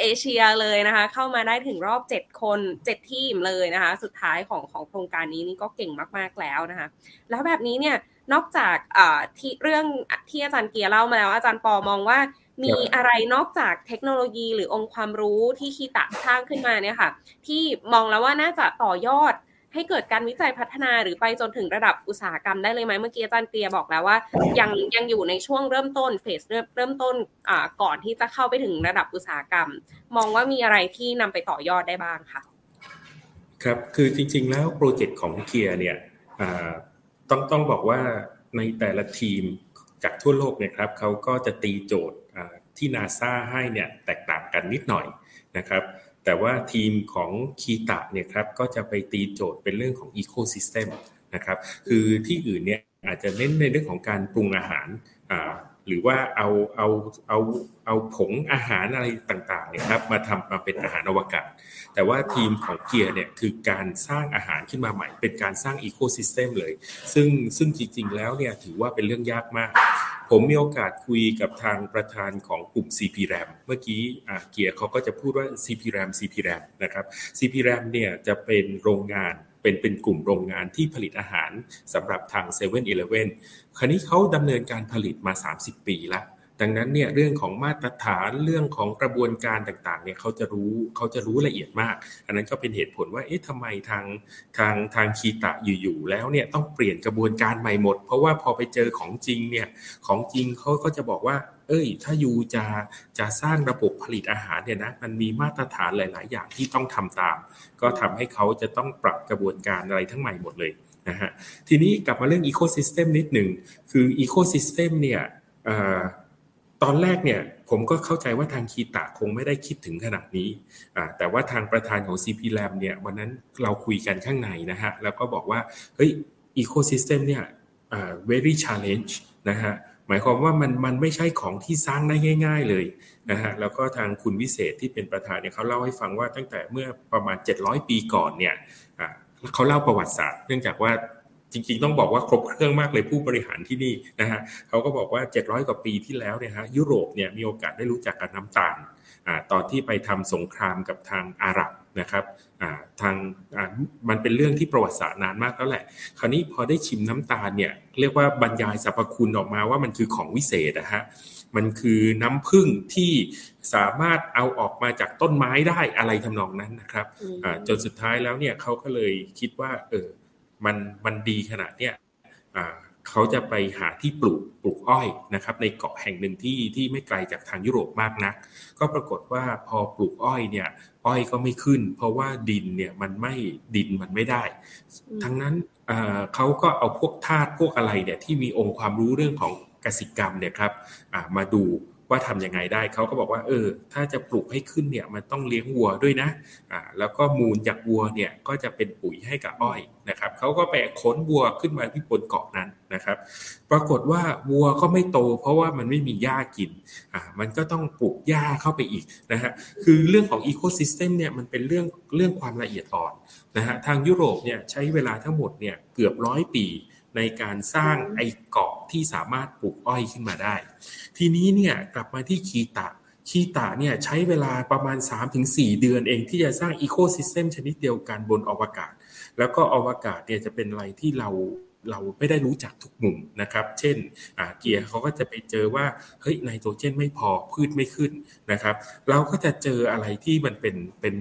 เอเชียเลยนะคะ เข้ามาได้ถึงรอบ 7 คน 7 ทีมเลยนะคะ สุดท้ายของของโครงการนี้นี่ก็เก่งมากๆแล้วนะคะ แล้วแบบนี้เนี่ยนอกจากที่เรื่องที่อาจารย์เกียร์เล่ามาแล้วอาจารย์ปอมองว่ามีอะไรนอกจากเทคโนโลยีหรือองค์ความรู้ที่คีตะสร้างขึ้นมาเนี่ยค่ะ ที่มองแล้วว่าน่าจะต่อยอด ให้เกิดการวิจัยพัฒนาหรือไปจนถึงระดับอุตสาหกรรมได้เลยไหมเมื่อกี้อาจารย์เตียบอกแล้วว่า ยังยังอยู่ในช่วงเริ่มต้นเฟสเริ่มเริ่มต้นอ่าก่อนที่จะเข้าไปถึงระดับอุตสาหกรรม มองว่ามีอะไรที่นำไปต่อยอดได้บ้างค่ะครับคือจริง ๆ แล้ว project ของเกียร์เนี่ยต้องต้องบอกว่าในแต่ละทีมจากทั่วโลกเนี่ยครับเขาก็จะตีโจทย์ที่นาซาให้เนี่ยแตกต่างกันนิดหน่อยนะครับ แต่ว่าทีมของคีตะเนี่ยครับก็จะไปตีโจทย์เป็นเรื่องของ ecosystem นะครับ คือที่อื่นเนี่ยอาจจะเน้นในเรื่องของการปรุงอาหาร หรือว่าเอาเอาเอาเอาผงอาหารอะไรต่างๆเนี่ยครับมาทำมาเป็นอาหารอวกาศ แต่ว่าทีมของเกียร์เนี่ยคือการสร้างอาหารขึ้นมาใหม่ เป็นการสร้างอีโคซิสเต็มเลย ซึ่งซึ่งจริง ๆ แล้วเนี่ยถือว่าเป็นเรื่องยากมาก ผมมีโอกาสคุยกับทางประธานของกลุ่ม CP RAM เมื่อกี้เกียร์เขาก็จะพูดว่า CP RAM CP RAM นะครับ CP RAM เนี่ยจะเป็นโรงงาน เป็นเป็นกลุ่มโรงงานที่ผลิตอาหารสำหรับทาง7 e เ e ่ e อคราวนี้เขาดำเนินการผลิตมา 30 ปีแล้วดังนั้นเนี่ยเรื่องของมาตรฐานเรื่องของกระบวนการต่างๆเนี่ยเขาจะรู้เขาจะรู้ละเอียดมาก อันนั้นก็เป็นเหตุผลว่าเอ๊ะทำไมทางทางทางคีตะอ you่ๆแล้วเนี่ยต้องเปลี่ยนกระบวนการใหม่หมด เพราะว่าพอไปเจอของจริงเนี่ยของจริงเขาก็จะบอกว่า เอ้ย ถ้ายูจะจะสร้างระบบผลิตอาหารเนี่ยนะมันมีมาตรฐานหลาย ๆ อย่างที่ต้องทำตาม ก็ทำให้เขาจะต้องปรับกระบวนการอะไรทั้งใหม่หมดเลยนะฮะทีนี้กลับมาเรื่อง ecosystem นิดหนึ่งคือ ecosystem เนี่ยตอนแรกเนี่ยผมก็เข้าใจว่าทางคีตะคงไม่ได้คิดถึงขนาดนี้ แต่ว่าทางประธานของ CP Lab เนี่ยวันนั้นเราคุยกันข้างในนะฮะ แล้วก็บอกว่า เฮ้ยอีโคซิสเต็มเนี่ย very challenge นะฮะ หมายความว่ามันมันไม่ใช่ของที่สร้างได้ง่าย ๆเลยนะฮะแล้วก็ทางคุณวิเศษที่เป็นประธานเนี่ยเขาเล่าให้ฟังว่าตั้งแต่เมื่อประมาณ 700 ปีก่อนเนี่ยเขาเล่าประวัติศาสตร์ เนื่องจากว่าจริงๆ ต้องบอกว่าครบเครื่องมากเลยผู้บริหารที่นี่นะฮะเขาก็บอกว่า 700 กว่าปีที่แล้วเนี่ยฮะยุโรปเนี่ยมีโอกาสได้รู้จักกับน้ำตาลอ่าตอนที่ไปทำสงครามกับทางอาหรับ นะครับอ่าทางอ่ามันเป็นเรื่องที่ประวัติศาสตร์นานมากแล้วแหละ คราวนี้พอได้ชิมน้ำตาลเนี่ยเรียกว่าบรรยายสรรพคุณออกมาว่ามันคือของวิเศษนะฮะมันคือน้ำผึ้งที่สามารถเอาออกมาจากต้นไม้ได้อะไรทำนองนั้นนะครับจนสุดท้ายแล้วเนี่ยเขาก็เลยคิดว่าเออมันมันดีขนาดเนี้ย เขาจะไปหาที่ปลูกปลูกอ้อยนะครับในเกาะแห่งหนึ่งที่ที่ไม่ไกลจากทางยุโรปมากนัก ก็ปรากฏว่าพอปลูกอ้อยเนี่ยอ้อยก็ไม่ขึ้น เพราะว่าดินเนี่ยมันไม่ดินมันไม่ได้ ทั้งนั้นเขาก็เอาพวกธาตุพวกอะไรเนี่ยที่มีองค์ความรู้เรื่องของกสิกรรมเนี่ยครับมาดู ว่าทํำยังไงได้เขาก็บอกว่า เออ ถ้าจะปลูกให้ขึ้นเนี่ยมันต้องเลี้ยงวัวด้วยนะอ่าแล้วก็มูลจากวัวเนี่ยก็จะเป็นปุ๋ยให้กับอ้อยนะครับเขาก็ไปค้นวัวขึ้นมาที่บนเกาะนั้นนะครับ ปรากฏว่าวัวก็ไม่โต เพราะว่ามันไม่มีหญ้ากินอ่ามันก็ต้องปลูกหญ้าเข้าไปอีกนะฮะคือเรื่องของอีโคซิสเต็มเนี่ยมันเป็นเรื่องเรื่องความละเอียดอ่อนนะฮะทางยุโรปเนี่ยใช้เวลาทั้งหมดเนี่ยเกือบร้อยปี ในการสร้างไอเกาะที่สามารถปลูกอ้อยขึ้นมาได้ ทีนี้เนี่ยกลับมาที่คีตะคีตะเนี่ยใช้เวลาประมาณ 3-4 เดือนเองที่จะสร้างอีโคซิสเต็มชนิดเดียวกันบนอวกาศ แล้วก็อวกาศเนี่ยจะเป็นอะไรที่เราเราไม่ได้รู้จักทุกมุมนะครับ เช่นเกียร์เขาก็จะไปเจอว่าเฮ้ยไนโตรเจนไม่พอพืชไม่ขึ้นนะครับ เราก็จะเจออะไรที่มันเป็นเป็น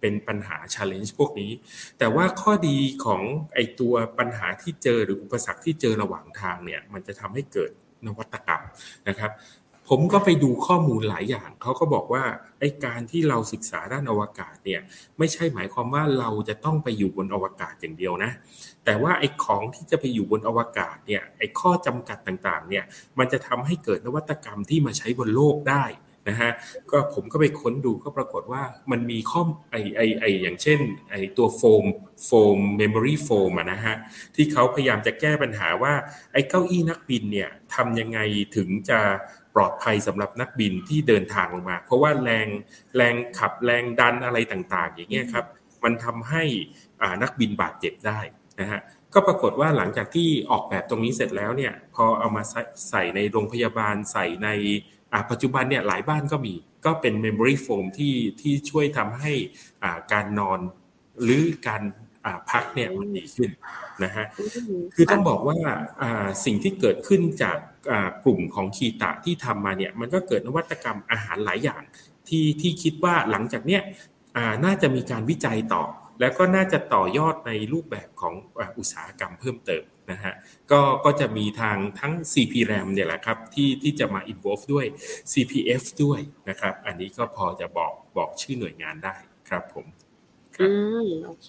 เป็นปัญหา challenge พวกนี้ แต่ว่าข้อดีของไอตัวปัญหาที่เจอหรืออุปสรรคที่เจอระหว่างทางเนี่ย มันจะทำให้เกิดนวัตกรรมนะครับ ผมก็ไปดูข้อมูลหลายอย่าง เขาก็บอกว่าไอการที่เราศึกษาด้านอวกาศเนี่ย ไม่ใช่หมายความว่าเราจะต้องไปอยู่บนอวกาศอย่างเดียวนะ แต่ว่าไอของที่จะไปอยู่บนอวกาศเนี่ย ไอข้อจำกัดต่างๆ เนี่ย มันจะทำให้เกิดนวัตกรรมที่มาใช้บนโลกได้ นะฮะก็ผมก็ไปค้นดูก็ปรากฏว่ามันมีข้อไอไอไออย่างเช่นไอตัวโฟมโฟม memory foam นะฮะที่เขาพยายามจะแก้ปัญหาว่าไอเก้าอี้นักบินเนี่ยทำยังไงถึงจะปลอดภัยสำหรับนักบินที่เดินทางลงมา เพราะว่าแรงแรงขับแรงดันอะไรต่างๆ อย่างเงี้ยครับมันทำให้นักบินบาดเจ็บได้นะฮะก็ปรากฏว่าหลังจากที่ออกแบบตรงนี้เสร็จแล้วเนี่ยพอเอามาใส่ในโรงพยาบาลใส่ใน ปัจจุบันเนี่ยหลายบ้านก็มีก็เป็น Memory Foam ที่ที่ช่วยทำให้การนอนหรือการพักเนี่ยมันดีขึ้นนะฮะคือต้องบอกว่าสิ่งที่เกิดขึ้นจากกลุ่มของคีตะที่ทำมาเนี่ยมันก็เกิดนวัตกรรมอาหารหลายอย่างที่ที่คิดว่าหลังจากเนี้ยน่าจะมีการวิจัยต่อ แล้วก็น่าจะต่อยอดในรูปแบบของอุตสาหกรรมเพิ่มเติมนะฮะก็ก็จะมีทางทั้ง CP RAM เนี่ยแหละครับที่ที่จะมา involve ด้วย CPF ด้วยนะครับ อันนี้ก็พอจะบอกบอกชื่อหน่วยงานได้ครับผมอืมโอเค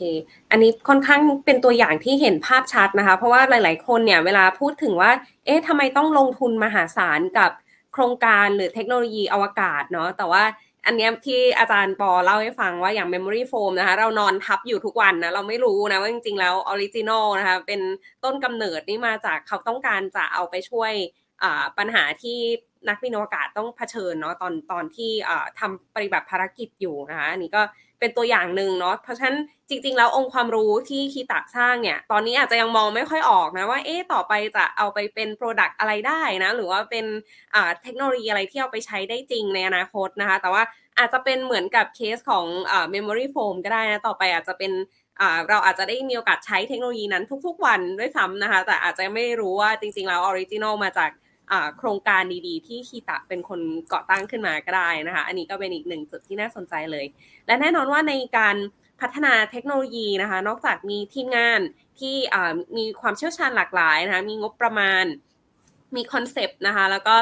อันนี้ค่อนข้างเป็นตัวอย่างที่เห็นภาพชัดนะคะ เพราะว่าหลาย ๆ คนเนี่ยเวลาพูดถึงว่า เอ๊ะทำไมต้องลงทุนมหาศาลกับโครงการหรือเทคโนโลยีอวกาศเนาะแต่ว่า อันนี้ที่อาจารย์ปอเล่าให้ฟังว่าอย่าง Memory Foam นะคะ เรานอนทับอยู่ทุกวันนะ เราไม่รู้นะว่าจริงๆแล้ว original นะคะ เป็นต้นกำเนิดนี่มาจากเขาต้องการจะเอาไปช่วยปัญหาที่นักบินอวกาศต้องเผชิญเนาะตอนตอนที่ทำปฏิบัติภารกิจอยู่นะคะอันนี้ก็ เป็นตัวอย่างหนึ่งเนาะเพราะฉะนั้นจริง ๆ แล้วองค์ความรู้ที่คีตะสร้างเนี่ย ตอนนี้อาจจะยังมองไม่ค่อยออกนะว่าเอ๊ะต่อไปจะเอาไปเป็น product อะไรได้นะ หรือว่าเป็นเทคโนโลยีอะไรที่เอาไปใช้ได้จริงในอนาคตนะคะ แต่ว่าอาจจะเป็นเหมือนกับเคสของ memory foam ก็ได้นะต่อไปอาจจะเป็นเราอาจจะได้มีโอกาสใช้เทคโนโลยีนั้นทุกๆวันด้วยซ้ำนะคะ แต่อาจจะไม่รู้ว่าจริงๆ แล้ว original มาจาก โครงการดีๆ ที่คีตะเป็นคนก่อตั้งขึ้นมาก็ได้นะคะ อันนี้ก็เป็นอีกหนึ่งจุดที่น่าสนใจเลย และแน่นอนว่าในการพัฒนาเทคโนโลยีนะคะ นอกจากมีทีมงานที่มีความเชี่ยวชาญหลากหลายนะคะ มีงบประมาณ มี concept นะคะ แล้วก็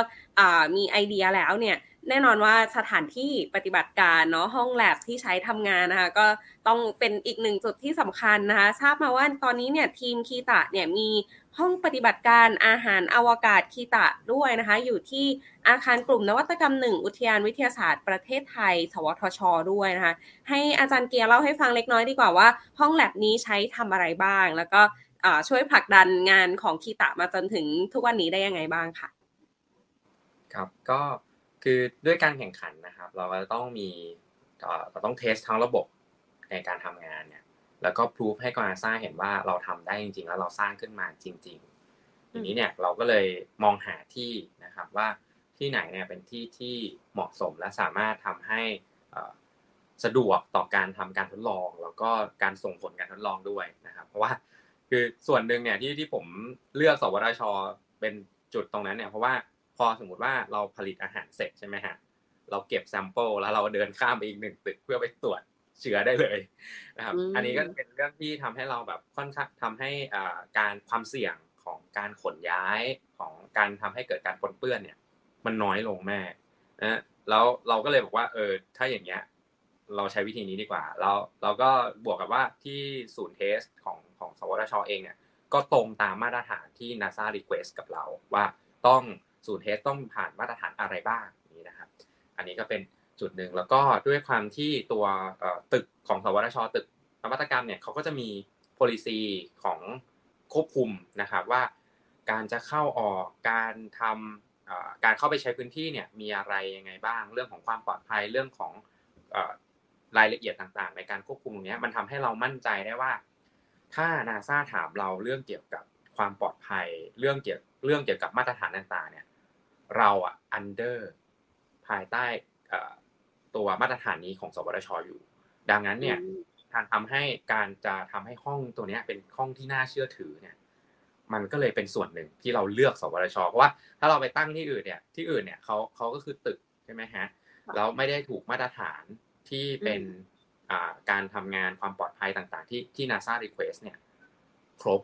มีไอเดียแล้วเนี่ย แน่นอนว่าสถานที่ปฏิบัติการเนาะห้องแลบที่ใช้ทำงานนะคะก็ต้องเป็นอีกหนึ่งจุดที่สำคัญนะคะทราบมาว่าตอนนี้เนี่ยทีมคีตะเนี่ยมีห้องปฏิบัติการอาหารอวกาศคีตะด้วยนะคะ อยู่ที่อาคารกลุ่มนวัตกรรมหนึ่งอุทยานวิทยาศาสตร์ประเทศไทย สวทช ด้วยนะคะ ให้อาจารย์เกียร์เล่าให้ฟังเล็กน้อยดีกว่าว่า ห้องแลบนี้ใช้ทำอะไรบ้าง แล้วก็ช่วยผลักดันงานของคีตะมาจนถึงทุกวันนี้ได้ยังไงบ้างค่ะ ครับก็ คือด้วยการแข่งขันนะครับ เราก็ต้องมีเราต้องเทสทั้งระบบในการทำงานเนี่ย แล้วก็พิสูจให้กอนาซาเห็นว่าเราทำได้จริง ๆ แล้วเราสร้างขึ้นมาจริง ๆ ทีนี้เนี่ยเราก็เลยมองหาที่นะครับว่าที่ไหนเนี่ยเป็นที่ที่เหมาะสมและสามารถทำให้สะดวกต่อการทำการทดลอง แล้วก็การส่งผลการทดลองด้วยนะครับ เพราะว่าคือส่วนหนึ่งเนี่ยที่ที่ผมเลือกสวทชเป็นจุดตรงนั้นเนี่ยเพราะว่า พอสมมติว่าเราผลิตอาหารเสร็จใช่ไหมฮะเราเก็บแซมเปิลแล้วเราเดินข้ามไปอีกหนึ่งตึกเพื่อไปตรวจเชื้อได้เลยนะครับ อันนี้ก็เป็นเรื่องที่ทำให้เราแบบค่อนข้างทำให้การความเสี่ยงของการขนย้ายของการทำให้เกิดการปนเปื้อนเนี่ย มันน้อยลงแม่นะแล้วเราก็เลยบอกว่าเออถ้าอย่างเงี้ย เราใช้วิธีนี้ดีกว่าเราเราก็บวกกับว่าที่ศูนย์เทสของของสวทชเองเนี่ยก็ตรงตามมาตรฐานที่ NASA request กับเราว่าต้อง ศูนย์เทสต้องผ่านมาตรฐานอะไรบ้างนี้นะครับ อันนี้ก็เป็นจุดหนึ่งแล้วก็ด้วยความที่ตัวตึกของสวทชตึกนวัตกรรมเนี่ยเขาก็จะมี policy ของควบคุมนะครับว่าการจะเข้าออกการทำการเข้าไปใช้พื้นที่เนี่ยมีอะไรยังไงบ้าง เรื่องของความปลอดภัยเรื่องของรายละเอียดต่างๆ ในการควบคุมตรงนี้มันทำให้เรามั่นใจได้ว่า ถ้านาซาถามเราเรื่องเกี่ยวกับความปลอดภัย เรื่องเกี่ยวเรื่องเกี่ยวกับมาตรฐานต่างๆเนี่ย เราอะ under ภายใต้ตัวมาตรฐานนี้ของ สวทชอยู่ ดังนั้นเนี่ยการทำให้การจะทำให้ห้องตัวนี้เป็นห้องที่น่าเชื่อถือเนี่ย มันก็เลยเป็นส่วนหนึ่งที่เราเลือก สวทช เพราะว่าถ้าเราไปตั้งที่อื่นเนี่ย ที่อื่นเนี่ยเขาเขาก็คือตึกใช่ไหมฮะแล้วไม่ได้ถูกมาตรฐานที่เป็นการทำงานความปลอดภัยต่าง ๆ ที่ที่ NASA request เนี่ย ครบ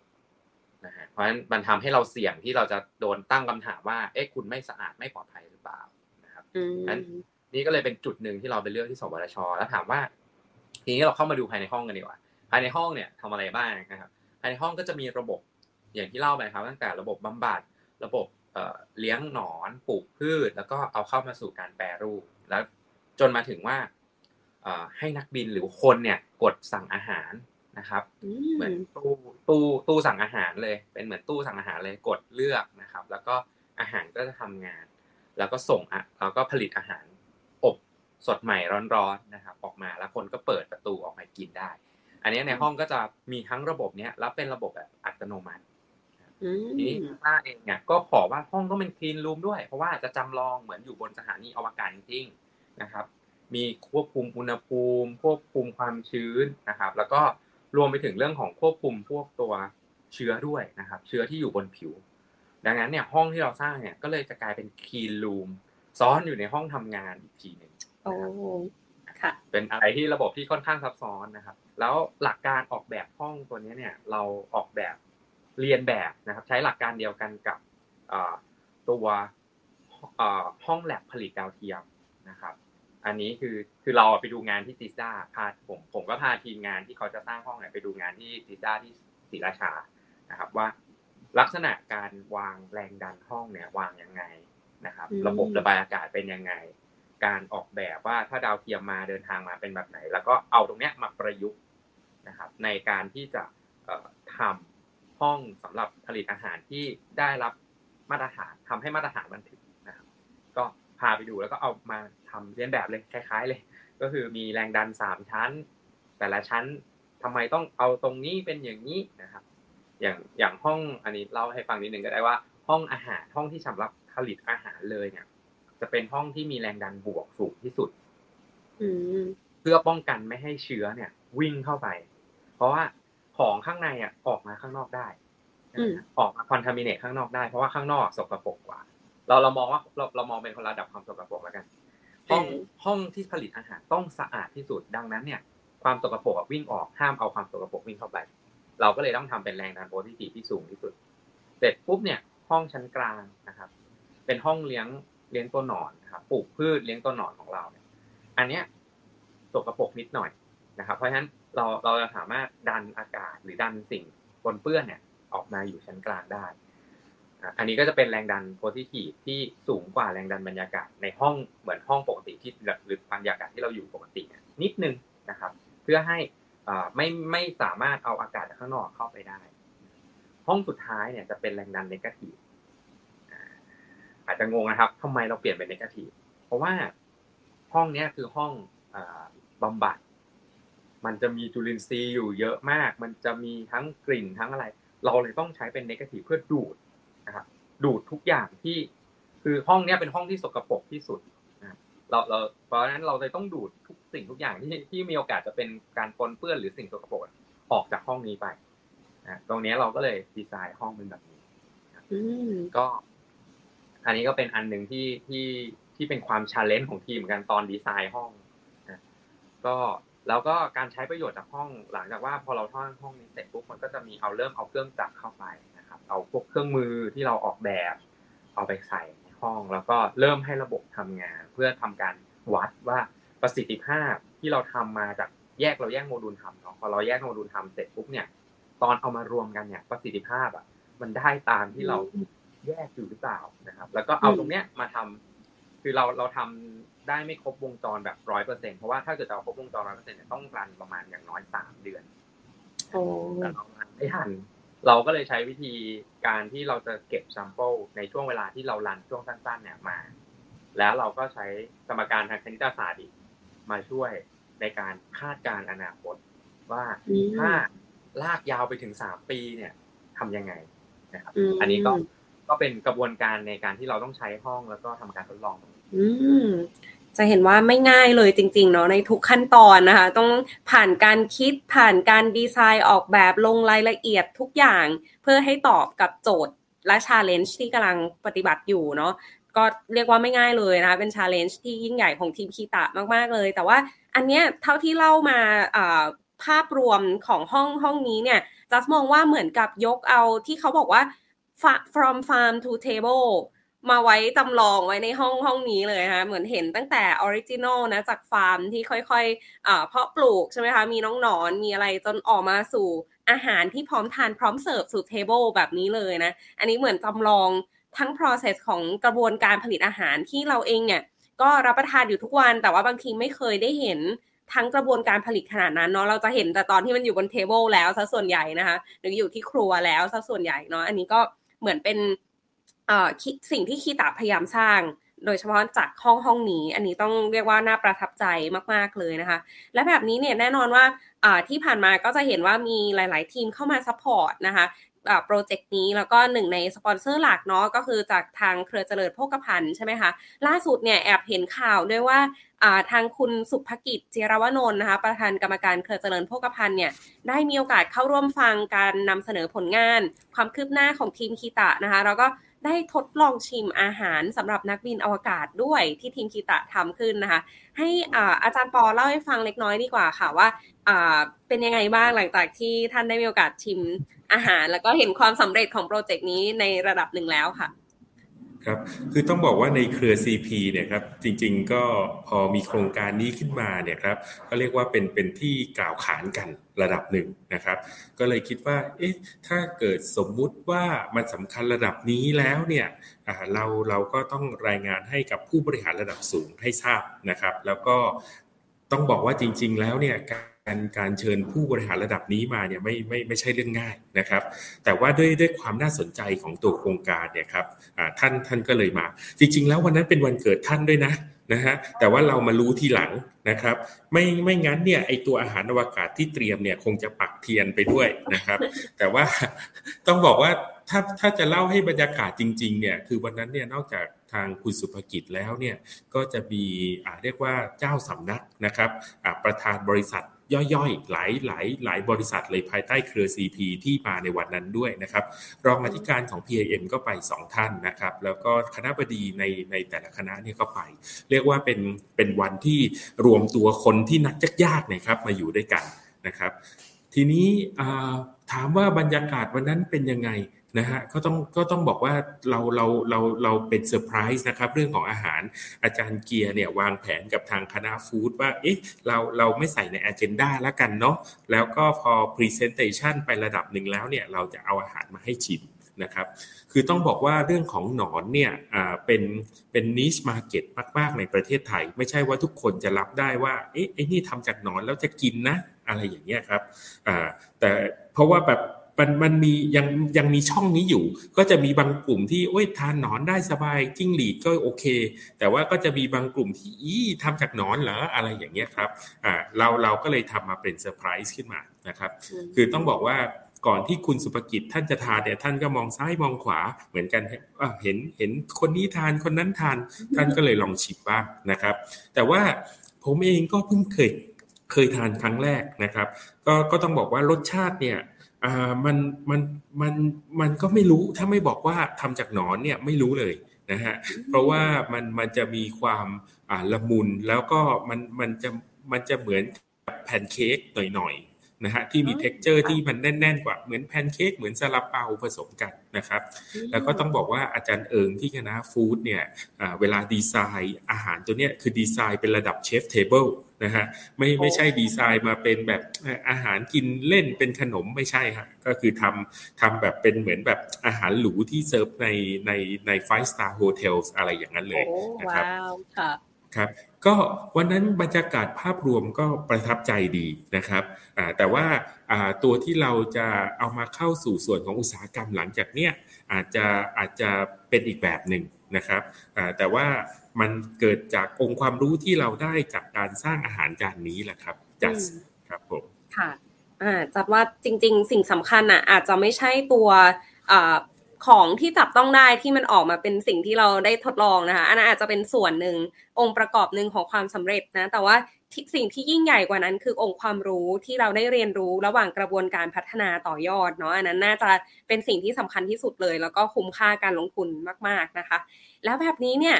นะฮะเพราะฉะนั้นมันทำให้เราเสี่ยงที่เราจะโดนตั้งคำถามว่า เอ๊ะคุณไม่สะอาดไม่ปลอดภัยหรือเปล่านะครับนั้นนี่ก็เลยเป็นจุดหนึ่งที่เราไปเลือกที่สวทช แล้วถามว่า ทีนี้เราเข้ามาดูภายในห้องกันดีกว่า ภายในห้องเนี่ยทำอะไรบ้างนะครับ ภายในห้องก็จะมีระบบอย่างที่เล่าไปครับ ตั้งแต่ระบบบำบัดระบบเลี้ยงหนอนปลูกพืช แล้วก็เอาเข้ามาสู่การแปรรูป แล้วจนมาถึงว่าให้นักบินหรือคนเนี่ยกดสั่งอาหาร นะครับเหมือนตู้ตู้ตู้สั่งอาหารเลย เป็นเหมือนตู้สั่งอาหารเลยกดเลือกนะครับ แล้วก็อาหารก็จะทำงาน แล้วก็ส่งอะแล้วก็ผลิตอาหารอบสดใหม่ร้อนๆนะครับ ออกมาแล้วคนก็เปิดประตูออกมากินได้ อันนี้ในห้องก็จะมีทั้งระบบเนี้ยแล้วเป็นระบบแบบอัตโนมัติทีนี้ป้าเองเนี่ยก็ขอว่าห้องก็เป็นคลีนรูมด้วย เพราะว่าจะจำลองเหมือนอยู่บนสถานีอวกาศจริงนะครับ มีควบคุมอุณหภูมิ ควบคุมความชื้นนะครับ แล้วก็ รวมไปถึงเรื่องของควบคุมพวกตัวเชื้อด้วยนะครับ เชื้อที่อยู่บนผิว ดังนั้นเนี่ยห้องที่เราสร้างเนี่ยก็เลยจะกลายเป็นคีนรูมซ้อนอยู่ในห้องทำงานอีกทีหนึ่งโอ้ค่ะ เป็นอะไรที่ระบบที่ค่อนข้างซับซ้อนนะครับ แล้วหลักการออกแบบห้องตัวนี้เนี่ยเราออกแบบเรียนแบบนะครับ ใช้หลักการเดียวกันกับตัวห้องแลบผลิตดาวเทียมนะครับ อันนี้คือคือเราไปดูงานที่ติซ่าพาผมผมก็พาทีมงานที่เขาจะสร้างห้องเนี่ยไปดูงานที่ติซ่าที่ศรีราชานะครับว่าลักษณะการวางแรงดันห้องเนี่ยวางยังไงนะครับ ระบบระบายอากาศเป็นยังไง การออกแบบว่าถ้าดาวเทียมมาเดินทางมาเป็นแบบไหน แล้วก็เอาตรงเนี้ยมาประยุกต์นะครับ ในการที่จะทำห้องสำหรับผลิตอาหารที่ได้รับมาตรฐานทำให้มาตรฐานมันถึงนะครับก็พาไปดูแล้วก็เอามาทำเรียนแบบเลยคล้ายๆเลย ก็คือมีแรงดันสามชั้น แต่ละชั้นทำไมต้องเอาตรงนี้เป็นอย่างนี้นะครับ อย่างอย่างห้องอันนี้เล่าให้ฟังนิดนึงก็ได้ว่า ห้องอาหารห้องที่สำหรับผลิตอาหารเลยเนี่ย จะเป็นห้องที่มีแรงดันบวกสูงที่สุดเพื่อป้องกันไม่ให้เชื้อเนี่ย วิ่งเข้าไป เพราะว่าของข้างในอะออกมาข้างนอกได้ออกมาคอนทามิเนตข้างนอกได้เพราะว่าข้างนอกสกปรกกว่า เราเรามองว่าเราเรามองเป็นคนระดับความสกปรกแล้วกัน ห้องห้องที่ผลิตอาหารต้องสะอาดที่สุดดังนั้นเนี่ย ความสกปรกวิ่งออกห้ามเอาความสกปรกวิ่งเข้าไป เราก็เลยต้องทำเป็นแรงดันโพซิทีฟที่สูงที่สุด เสร็จปุ๊บเนี่ย ห้องชั้นกลางนะครับ เป็นห้องเลี้ยงเลี้ยงตัวหนอนนะครับปลูกพืชเลี้ยงตัวหนอนของเราเนี่ย อันเนี้ยสกปรกนิดหน่อยนะครับ เพราะฉะนั้นเราเราจะสามารถดันอากาศหรือดันสิ่งปนเปื้อนเนี่ย ออกมาอยู่ชั้นกลางได้ อันนี้ก็จะเป็นแรงดันโพซิทีฟที่สูงกว่าแรงดันบรรยากาศในห้องเหมือนห้องปกติที่หรือบรรยากาศที่เราอยู่ปกตินิดนึงนะครับ เพื่อให้ไม่ไม่สามารถเอาอากาศจากข้างนอกเข้าไปได้ ห้องสุดท้ายเนี่ยจะเป็นแรงดันเนกาทีฟอาจจะงงนะครับทำไมเราเปลี่ยนเป็นเนกาทีฟเพราะว่าห้องนี้คือห้องบำบัด มันจะมีจุลินทรีย์อยู่เยอะมาก มันจะมีทั้งกลิ่นทั้งอะไร เราเลยต้องใช้เป็นเนกาทีฟเพื่อดูด นะครับดูดทุกอย่างที่คือห้องเนี้ยเป็นห้องที่สกปรกที่สุดนะเราเราเพราะฉะนั้นเราเลยต้องดูดทุกสิ่งทุกอย่างที่ที่มีโอกาสจะเป็นการปนเปื้อนหรือสิ่งสกปรกออกจากห้องนี้ไปนะตรงนี้เราก็เลยดีไซน์ห้องเป็นแบบนี้ก็ อันนี้ก็เป็นอันหนึ่งที่ที่ที่เป็นความชาเลนจ์ของทีมเหมือนกันตอนดีไซน์ห้องนะก็แล้วก็การใช้ประโยชน์จากห้องหลังจากว่าพอเราท่องห้องนี้เสร็จปุ๊บมันก็จะมีเอาเริ่มเอาเครื่องจักรเข้าไปนะครับ เอาพวกเครื่องมือที่เราออกแบบ เอาไปใส่ในห้อง แล้วก็เริ่มให้ระบบทำงาน เพื่อทำการวัดว่าประสิทธิภาพที่เราทำมาจากแยกเราแยกโมดูลทำเนาะพอเราแยกโมดูลทำเสร็จปุ๊บเนี่ย ตอนเอามารวมกันเนี่ย ประสิทธิภาพอะ มันได้ตามที่เราแยกอยู่หรือเปล่านะครับ แล้วก็เอาตรงเนี้ยมาทำคือเราเราทำได้ไม่ครบวงจรแบบร้อยเปอร์เซ็นเพราะว่าถ้าเกิดจะเอาครบวงจรร้อยเปอร์เซ็นเนี่ยต้อง run ประมาณอย่างน้อยสามเดือนแต่เรา run ไม่ทัน เราก็เลยใช้วิธีการที่เราจะเก็บ sample ในช่วงเวลาที่เรา run ช่วงสั้นๆเนี่ยมา แล้วเราก็ใช้สมการทางคณิตศาสตร์อีกมาช่วยในการคาดการอนาคต ว่าถ้าลากยาวไปถึงสามปีเนี่ยทํำยังไงนะครับ อันนี้ก็ก็เป็นกระบวนการในการที่เราต้องใช้ห้องแล้วก็ทำการทดลองตรงอืม จะเห็นว่าไม่ง่ายเลยจริง ๆ เนาะในทุกขั้นตอนนะคะ ต้องผ่านการคิดผ่านการดีไซน์ออกแบบลงรายละเอียดทุกอย่าง เพื่อให้ตอบกับโจทย์และ challenge ที่กำลังปฏิบัติอยู่เนาะก็เรียกว่าไม่ง่ายเลยนะคะ เป็น challenge ที่ยิ่งใหญ่ของทีมคีตะมาก ๆ เลย แต่ว่าอันเนี้ยเท่าที่เล่ามาภาพรวมของห้องห้องนี้เนี่ยจัสมองว่าเหมือนกับยกเอาที่เขาบอกว่า from farm to table มาไว้จำลองไว้ในห้องห้องนี้เลยนะคะเหมือนเห็นตั้งแต่ original นะจากฟาร์มที่ค่อยๆเพาะปลูกใช่ไหมคะ มีน้องหนอนมีอะไรจนออกมาสู่อาหารที่พร้อมทานพร้อมเสิร์ฟสู่ table แบบนี้เลยนะ อันนี้เหมือนจำลองทั้ง process ของกระบวนการผลิตอาหารที่เราเองเนี่ยก็รับประทานอยู่ทุกวัน แต่ว่าบางทีไม่เคยได้เห็นทั้งกระบวนการผลิตขนาดนั้นเนาะเราจะเห็นแต่ตอนที่มันอยู่บน table แล้วซะส่วนใหญ่นะคะหรืออยู่ที่ครัวแล้วซะส่วนใหญ่เนาะอันนี้ก็เหมือนเป็น สิ่งที่คีตะพยายามสร้าง โดยเฉพาะจากห้องห้องนี้ อันนี้ต้องเรียกว่าน่าประทับใจมากๆเลยนะคะ และแบบนี้เนี่ยแน่นอนว่าที่ผ่านมาก็จะเห็นว่ามีหลาย ๆ ทีมเข้ามา support นะคะ project นี้แล้วก็หนึ่งในสปอนเซอร์หลักเนาะก็คือจากทางเครือเจริญโภคภัณฑ์ใช่ไหมคะ ล่าสุดเนี่ยแอบเห็นข่าวด้วยว่าทางคุณสุภกิตเจียรวนนท์นะคะ ประธานกรรมการเครือเจริญโภคภัณฑ์เนี่ยได้มีโอกาสเข้าร่วมฟังการนำเสนอผลงาน ความคืบหน้าของทีมคีตะนะคะ แล้วก็ ได้ทดลองชิมอาหารสำหรับนักบินอวกาศด้วยที่ทีมคีตะทำขึ้นนะคะ ให้อาจารย์ปอเล่าให้ฟังเล็กน้อยดีกว่าค่ะว่าเป็นยังไงบ้างหลังจากที่ท่านได้มีโอกาสชิมอาหาร แล้วก็เห็นความสำเร็จของโปรเจกต์นี้ในระดับหนึ่งแล้วค่ะ ครับ คือต้องบอกว่าในเครือ CP เนี่ยครับ จริง ๆ ก็พอมีโครงการนี้ขึ้นมาเนี่ยครับ ก็เรียกว่าเป็นเป็นที่กล่าวขานกันระดับหนึ่งนะครับ ก็เลยคิดว่า เอ๊ะ ถ้าเกิดสมมุติว่ามันสำคัญระดับนี้แล้วเนี่ยเราเราก็ต้องรายงานให้กับผู้บริหารระดับสูงให้ทราบนะครับ แล้วก็ต้องบอกว่าจริง ๆ แล้วเนี่ยการ การเชิญผู้บริหารระดับนี้มาเนี่ยไม่ไม่ไม่ใช่เรื่องง่ายนะครับ แต่ว่าด้วยด้วยความน่าสนใจของตัวโครงการเนี่ยครับท่านท่านก็เลยมา จริง ๆ แล้ววันนั้นเป็นวันเกิดท่านด้วยนะนะฮะแต่ว่าเรามารู้ทีหลังนะครับ ไม่ไม่งั้นเนี่ยไอตัวอาหารอวกาศที่เตรียมเนี่ยคงจะปักเทียนไปด้วยนะครับ แต่ว่าต้องบอกว่าถ้าถ้าจะเล่าให้บรรยากาศจริง ๆ เนี่ยคือวันนั้นเนี่ยนอกจากทางคุณสุภกิจแล้วเนี่ยก็จะมีเรียกว่าเจ้าสำนักนะครับประธานบริษัท ย่อยๆ หลายหลายหลายบริษัทเลยภายใต้เครือ CP ที่มาในวันนั้นด้วยนะครับ รองอธิการของ PIM ก็ไป 2 ท่านนะครับ แล้วก็คณะบดีในในแต่ละคณะเนี่ยก็ไป เรียกว่าเป็นเป็นวันที่รวมตัวคนที่นักยากๆเนี่ยครับมาอยู่ด้วยกันนะครับ ทีนี้ถามว่าบรรยากาศวันนั้นเป็นยังไง นะฮะก็ต้องก็ต้องบอกว่าเราเราเราเราเป็นเซอร์ไพรส์นะครับเรื่องของอาหารอาจารย์เกียร์เนี่ยวางแผนกับทางคณะฟู้ดว่าเอ๊ะเราเราไม่ใส่ในอ g e n d a แล้วกันเนาะแล้วก็พอ Presentation ไประดับหนึ่งแล้วเนี่ยเราจะเอาอาหารมาให้ชิมนะครับ คือต้องบอกว่าเรื่องของหนอนเนี่ยเป็นเป็น niche market มาก ๆ ในประเทศไทย ไม่ใช่ว่าทุกคนจะรับได้ว่า เอ๊ะไอ้นี่ทำจากหนอนแล้วจะกินนะ อะไรอย่างเงี้ยครับแต่เพราะว่าแบบ มันมันมียังยังมีช่องนี้อยู่ ก็จะมีบางกลุ่มที่โอ้ยทานหนอนได้สบายจิ้งหรีดก็โอเค แต่ว่าก็จะมีบางกลุ่มที่อีทำจากหนอนเหรออะไรอย่างเงี้ยครับอ่าเราเราก็เลยทำมาเป็นเซอร์ไพรส์ขึ้นมานะครับ คือต้องบอกว่าก่อนที่คุณสุภกิตท่านจะทานเนี่ยท่านก็มองซ้ายมองขวาเหมือนกันเห็นเห็นคนนี้ทานคนนั้นทาน ท่านก็เลยลองชิมบ้างนะครับ แต่ว่าผมเองก็เพิ่งเคยเคยทานครั้งแรกนะครับ ก็ก็ต้องบอกว่ารสชาติเนี่ย อ่ามันมันมันมันก็ไม่รู้ถ้าไม่บอกว่าทำจากหนอนเนี่ยไม่รู้เลยนะฮะเพราะว่ามันมันจะมีความอ่าละมุนแล้วก็มันมันจะมันจะเหมือนแพนเค้กหน่อย นะฮะที่มี texture ที่มันแน่นๆกว่าเหมือนแพนเค้กเหมือนซาลาเปาผสมกันนะครับ แล้วก็ต้องบอกว่าอาจารย์เอิงที่คณะ food เนี่ยเวลาดีไซน์อาหารตัวเนี้ยคือดีไซน์เป็นระดับ chef's table นะฮะไม่ไม่ใช่ดีไซน์มาเป็นแบบอาหารกินเล่นเป็นขนมไม่ใช่ฮะก็คือทำทำแบบเป็นเหมือนแบบอาหารหรูที่เซิร์ฟในในใน five star hotel อะไรอย่างนั้นเลยนะครับครับ ก็วันนั้นบรรยากาศภาพรวมก็ประทับใจดีนะครับแต่ว่าตัวที่เราจะเอามาเข้าสู่ส่วนของอุตสาหกรรมหลังจากเนี้ยอาจจะอาจจะเป็นอีกแบบหนึ่งนะครับแต่ว่ามันเกิดจากองค์ความรู้ที่เราได้จากการสร้างอาหารจานนี้แหละครับจัสครับผมค่ะจัดว่าจริง ๆ สิ่งสำคัญอะอาจจะไม่ใช่ตัว ของที่จับต้องได้ที่มันออกมาเป็นสิ่งที่เราได้ทดลองนะคะ อันนั้นอาจจะเป็นส่วนหนึ่งองค์ประกอบหนึ่งของความสำเร็จนะ แต่ว่าสิ่งที่ยิ่งใหญ่กว่านั้นคือองค์ความรู้ที่เราได้เรียนรู้ระหว่างกระบวนการพัฒนาต่อยอดเนาะอันนั้นน่าจะเป็นสิ่งที่สำคัญที่สุดเลย แล้วก็คุ้มค่าการลงทุนมาก ๆนะคะ แล้วแบบนี้เนี่ย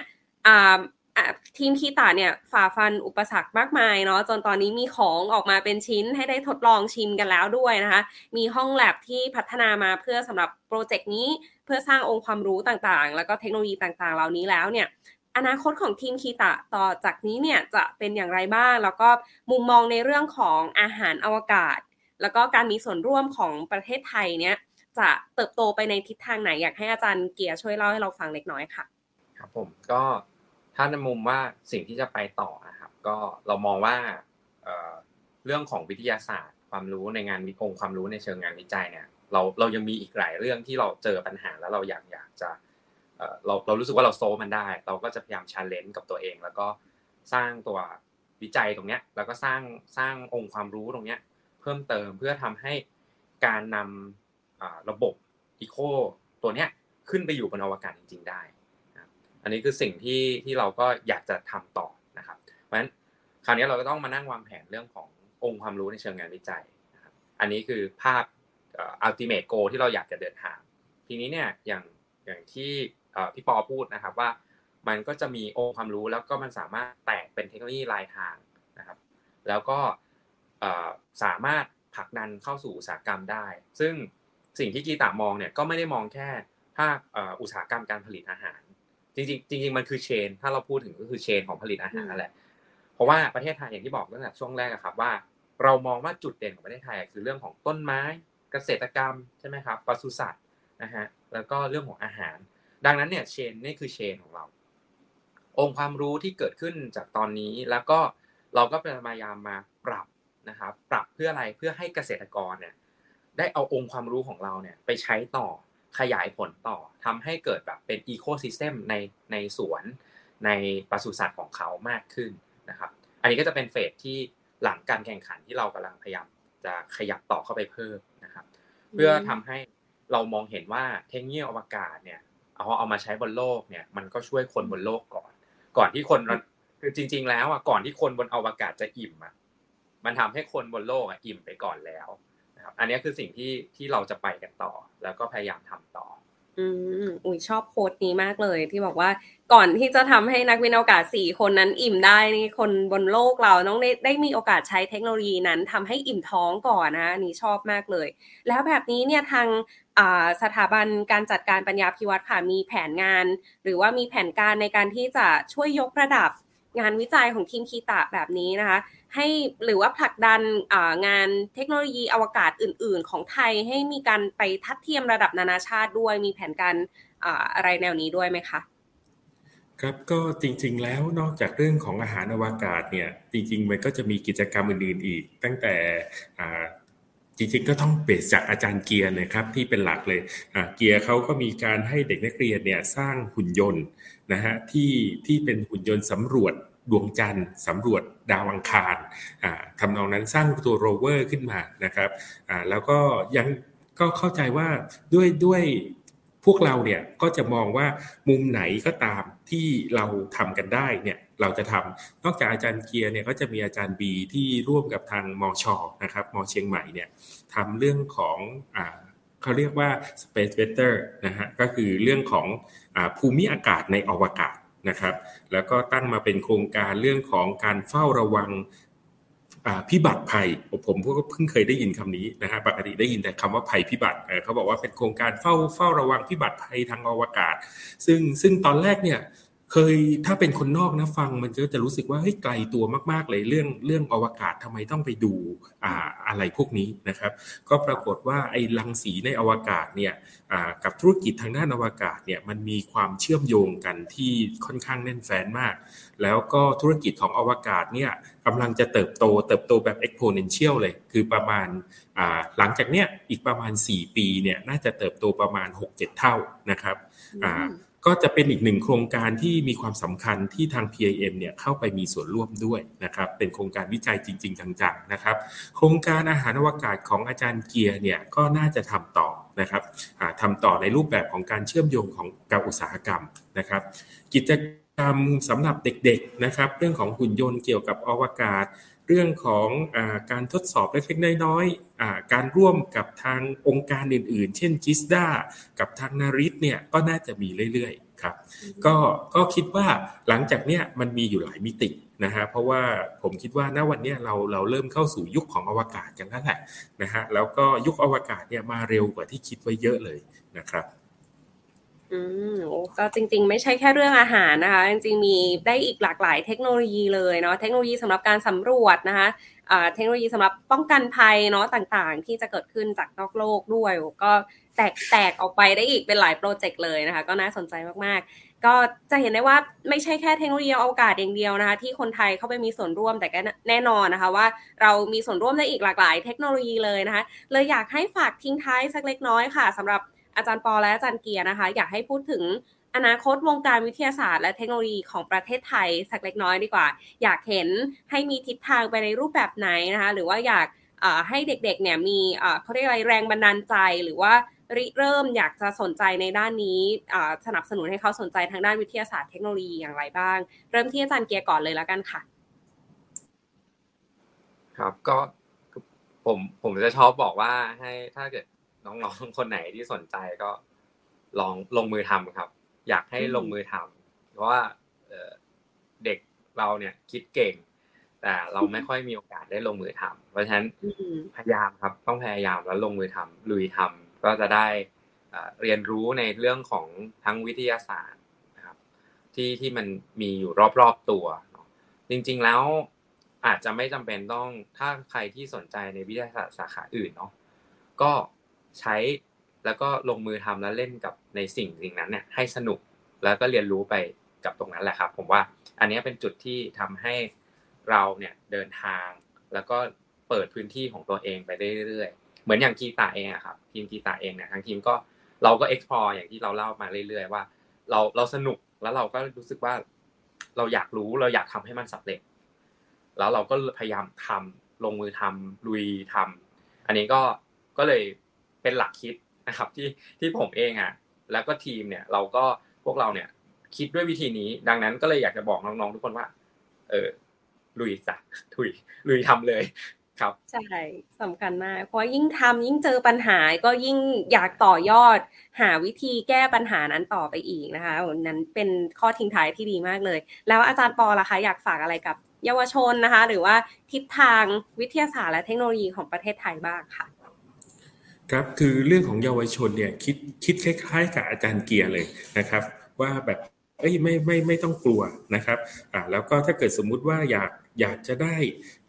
ทีมคีตาเนี่ยฝ่าฟันอุปสรรคมากมายเนาะจนตอนนี้มีของออกมาเป็นชิ้นให้ได้ทดลองชิมกันแล้วด้วยนะคะ มีห้องแลบที่พัฒนามาเพื่อสำหรับโปรเจกต์นี้เพื่อสร้างองค์ความรู้ต่างๆ แล้วก็เทคโนโลยีต่างๆ เหล่านี้แล้วเนี่ยอนาคตของทีมคีตะต่อจากนี้เนี่ยจะเป็นอย่างไรบ้าง แล้วก็มุมมองในเรื่องของอาหารอวกาศ แล้วก็การมีส่วนร่วมของประเทศไทยเนี่ยจะเติบโตไปในทิศทางไหนอยากให้อาจารย์เกียร์ช่วยเล่าให้เราฟังเล็กน้อยค่ะ ครับผมก็ ถ้าในมุมว่าสิ่งที่จะไปต่อนะครับ ก็เรามองว่าเรื่องของวิทยาศาสตร์ ความรู้ในงานวิองความรู้ในเชิงงานวิจัยเนี่ย เราเรายังมีอีกหลายเรื่องที่เราเจอปัญหาแล้วเราอยากอยากจะเราเรารู้สึกว่าเราโซมันได้ เราก็จะพยายามชาเลนจ์กับตัวเอง แล้วก็สร้างตัววิจัยตรงเนี้ยแล้วก็สร้างสร้างองค์ความรู้ตรงเนี้ยเพิ่มเติมเพื่อทำให้การนำระบบอีโคตัวเนี้ยขึ้นไปอยู่บนอวกาศจริง ๆ ได้ อันนี้คือสิ่งที่ที่เราก็อยากจะทำต่อนะครับ เพราะฉะนั้นคราวนี้เราก็ต้องมานั่งวางแผนเรื่องขององค์ความรู้ในเชิงงานวิจัยนะครับอันนี้คือภาพอัลติเมทโกที่เราอยากจะเดินทาง ทีนี้เนี่ยอย่างอย่างที่พี่ปอพูดนะครับว่ามันก็จะมีองค์ความรู้แล้วก็มันสามารถแตกเป็นเทคโนโลยีลายทางนะครับ แล้วก็สามารถผลักดันเข้าสู่อุตสาหกรรมได้ ซึ่งสิ่งที่กีตามองเนี่ยก็ไม่ได้มองแค่ภาคอุตสาหกรรมการผลิตอาหาร จริงๆจริงๆมันคือเชน ถ้าเราพูดถึงก็คือเชนของผลิตอาหารนั่นแหละ เพราะว่าประเทศไทยอย่างที่บอกตั้งแต่ช่วงแรกครับว่า เรามองว่าจุดเด่นของประเทศไทยคือเรื่องของต้นไม้เกษตรกรรมใช่ไหมครับปศุสัตว์นะฮะแล้วก็เรื่องของอาหาร ดังนั้นเนี่ยเชนนี่คือเชนของเรา องค์ความรู้ที่เกิดขึ้นจากตอนนี้แล้วก็เราก็พยายามมาปรับนะครับปรับเพื่ออะไรเพื่อให้เกษตรกรเนี่ยได้เอาองค์ความรู้ของเราเนี่ยไปใช้ต่อ ขยายผลต่อทำให้เกิดแบบเป็นอีโคซิสเต็มในในสวนในปศุสัตว์ของเขามากขึ้นนะครับ อันนี้ก็จะเป็นเฟสที่หลังการแข่งขันที่เรากำลังพยายามจะขยับต่อเข้าไปเพิ่มนะครับ เพื่อทำให้เรามองเห็นว่าเทคโนโลยีอวกาศเนี่ยเอาเอามาใช้บนโลกเนี่ยมันก็ช่วยคนบนโลกก่อน ก่อนที่คนคือจริง ๆ แล้วอะก่อนที่คนบนอวกาศจะอิ่มอะมันทำให้คนบนโลกอะอิ่มไปก่อนแล้ว นะครับอันนี้คือสิ่งที่ที่เราจะไปกันต่อ แล้วก็พยายามทำต่อ อืมอุ้ยชอบโค้ดนี้มากเลย ที่บอกว่าก่อนที่จะทำให้นักวินอวกาศสี่คนนั้นอิ่มได้นี่คนบนโลกเราต้องได้ได้มีโอกาสใช้เทคโนโลยีนั้นทำให้อิ่มท้องก่อนนะนี่ชอบมากเลย แล้วแบบนี้เนี่ยทางสถาบันการจัดการปัญญาพิวัตรค่ะมีแผนงาน หรือว่ามีแผนการในการที่จะช่วยยกระดับงานวิจัยของทีมคีตะแบบนี้นะคะ ให้หรือว่าผลักดันงานเทคโนโลยีอวกาศอื่น ๆ ของไทยให้มีการไปทัดเทียมระดับนานาชาติด้วย มีแผนการอะไรแนวนี้ด้วยไหมคะครับก็จริงๆแล้วนอกจากเรื่องของอาหารอวกาศเนี่ยจริงๆมันก็จะมีกิจกรรมอื่นๆอีก ตั้งแต่จริงๆก็ต้อง base จากอาจารย์เกียร์นะครับที่เป็นหลักเลยเกียร์เขาก็มีการให้เด็กนักเรียนเนี่ยสร้างหุ่นยนต์นะฮะที่ที่เป็นหุ่นยนต์สำรวจ ดวงจันทร์สำรวจดาวอังคารทำนองนั้นสร้างตัวโรเวอร์ขึ้นมานะครับแล้วก็ยังก็เข้าใจว่าด้วยด้วยพวกเราเนี่ยก็จะมองว่ามุมไหนก็ตามที่เราทำกันได้เนี่ยเราจะทำนอกจากอาจารย์เกียร์เนี่ยก็จะมีอาจารย์บีที่ร่วมกับทางมอชอนะครับมอเชียงใหม่เนี่ยทำเรื่องของอ่าเขาเรียกว่า space weather นะฮะก็คือเรื่องของอภูมิอากาศในอวกาศ นะครับ แล้วก็ตั้งมาเป็นโครงการเรื่องของการเฝ้าระวังพิบัติภัยผมก็เพิ่งเคยได้ยินคำนี้นะฮะปกติได้ยินแต่คำว่าภัยพิบัติเขาบอกว่าเป็นโครงการเฝ้าเฝ้าระวังพิบัติภัยทางอวกาศ ซึ่งซึ่งตอนแรกเนี่ย เคยถ้าเป็นคนนอกนะฟังมันก็จะรู้สึกว่าเฮ้ยไกลตัวมากๆเลยเรื่องเรื่องอวกาศทำไมต้องไปดูอ่าอะไรพวกนี้นะครับ ก็ปรากฏว่าไอ้รังสีในอวกาศเนี่ยอ่ากับธุรกิจทางด้านอวกาศเนี่ยมันมีความเชื่อมโยงกันที่ค่อนข้างแน่นแฟ้นมาก แล้วก็ธุรกิจของอวกาศเนี่ยกำลังจะเติบโตเติบโตแบบ exponential เลย คือประมาณหลังจากเนี้ยอีกประมาณ 4 ปีเนี่ยน่าจะเติบโตประมาณ 6-7 เท่านะครับ ก็จะเป็นอีกหนึ่งโครงการที่มีความสำคัญที่ทาง PIM เนี่ยเข้าไปมีส่วนร่วมด้วยนะครับ เป็นโครงการวิจัยจริง ๆ จังๆนะครับ โครงการอาหารอวกาศของอาจารย์เกียร์เนี่ยก็น่าจะทำต่อนะครับทำต่อในรูปแบบของการเชื่อมโยงของการอุตสาหกรรมนะครับ กิจกรรมสำหรับเด็กๆนะครับ เรื่องของหุ่นยนต์เกี่ยวกับอวกาศ เรื่องของอการทดสอบเล็กๆน้อยๆการร่วมกับทางองค์การอื่นๆ เช่นจิสดากับทางนาริสเนี่ยก็น่าจะมีเรื่อยๆครับก็ก็คิดว่าหลังจากเนี้ยมันมีอยู่หลายมิตินะฮะเพราะว่าผมคิดว่าณวันนี้เราเราเริ่มเข้าสู่ยุคของอวกาศกันแล้วแหละนะฮะแล้วก็ยุคอวกาศเนี่ยมาเร็วกว่าที่คิดไว้เยอะเลยนะครับ อืมก็จริง ๆ ไม่ใช่แค่เรื่องอาหารนะคะ จริง ๆ มีได้อีกหลากหลายเทคโนโลยีเลยเนาะเทคโนโลยีสำหรับการสำรวจนะคะเทคโนโลยีสำหรับป้องกันภัยเนาะต่างๆ ที่จะเกิดขึ้นจากนอกโลกด้วย ก็แตกแตกออกไปได้อีกเป็นหลายโปรเจกต์เลยนะคะ ก็น่าสนใจมากๆ ก็จะเห็นได้ว่าไม่ใช่แค่เทคโนโลยีอวกาศอย่างเดียวนะคะ ที่คนไทยเข้าไปมีส่วนร่วมแต่ก็แน่นอนนะคะ ว่าเรามีส่วนร่วมในอีกหลากหลาย เทคโนโลยีเลยนะคะเลยอยากให้ฝากทิ้งท้ายสักเล็กน้อยค่ะสำหรับ อาจารย์ปอและอาจารย์เกียร์นะคะ อยากให้พูดถึงอนาคตวงการวิทยาศาสตร์ และเทคโนโลยีของประเทศไทยสักเล็กน้อยดีกว่า อยากเห็นให้มีทิศทางไปในรูปแบบไหนนะคะ หรือว่าอยากให้เด็กๆเนี่ยมีเขาเรียกอะไรแรงบันดาลใจหรือว่าริเริ่มอยากจะสนใจในด้านนี้สนับสนุนให้เขาสนใจทางด้านวิทยาศาสตร์เทคโนโลยีอย่างไรบ้าง เริ่มที่อาจารย์เกียร์ก่อนเลยแล้วกันค่ะ ครับก็ผมผมจะชอบบอกว่าให้ถ้าเกิด น้องๆคนไหนที่สนใจก็ลองลงมือทำครับ อยากให้ลงมือทำเพราะว่าเด็กเราเนี่ยคิดเก่ง แต่เราไม่ค่อยมีโอกาสได้ลงมือทำเพราะฉะนั้นพยายามครับ ต้องพยายามแล้วลงมือทำลุยทำก็จะได้เรียนรู้ในเรื่องของทั้งวิทยาศาสตร์นะครับ ที่ที่มันมีอยู่รอบๆตัวจริง ๆแล้วอาจจะไม่จำเป็นต้องถ้าใครที่สนใจในวิทยาศาสตร์สาขาอื่นเนาะก็ ใช้แล้วก็ลงมือทำแล้วเล่นกับในสิ่งสิ่งนั้นเนี่ยให้สนุกแล้วก็เรียนรู้ไปกับตรงนั้นแหละครับ ผมว่าอันนี้เป็นจุดที่ทำให้เราเนี่ยเดินทาง แล้วก็เปิดพื้นที่ของตัวเองไปเรื่อยๆเหมือนอย่างกีตาเองอะครับทีมกีตาเองเนี่ยทางทีมก็เราก็ explore อย่างที่เราเล่ามาเรื่อยๆว่า เราเราสนุกแล้วเราก็รู้สึกว่าเราอยากรู้เราอยากทำให้มันสำเร็จ แล้วเราก็พยายามทำลงมือทำลุยทำอันนี้ก็ก็เลย เป็นหลักคิดนะครับที่ที่ผมเองอะแล้วก็ทีมเนี่ยเราก็พวกเราเนี่ยคิดด้วยวิธีนี้ ดังนั้นก็เลยอยากจะบอกน้องๆทุกคนว่า เออลุยจ้ะถุยลุยทำเลยครับใช่สำคัญมาก เพราะยิ่งทำยิ่งเจอปัญหาก็ยิ่งอยากต่อยอด หาวิธีแก้ปัญหานั้นต่อไปอีกนะคะนั้นเป็นข้อทิ้งท้ายที่ดีมากเลย แล้วอาจารย์ปอล่ะคะ อยากฝากอะไรกับเยาวชนนะคะ หรือว่าทิศทางวิทยาศาสตร์และเทคโนโลยีของประเทศไทยบ้างค่ะ ครับคือเรื่องของเยาวชนเนี่ยคิดคิดคล้ายๆกับอาจารย์เกียร์เลยนะครับ ว่าแบบเอ้ยไม่ไม่ไม่ต้องกลัวนะครับอ่าแล้วก็ถ้าเกิดสมมุติว่าอยากอยากจะได้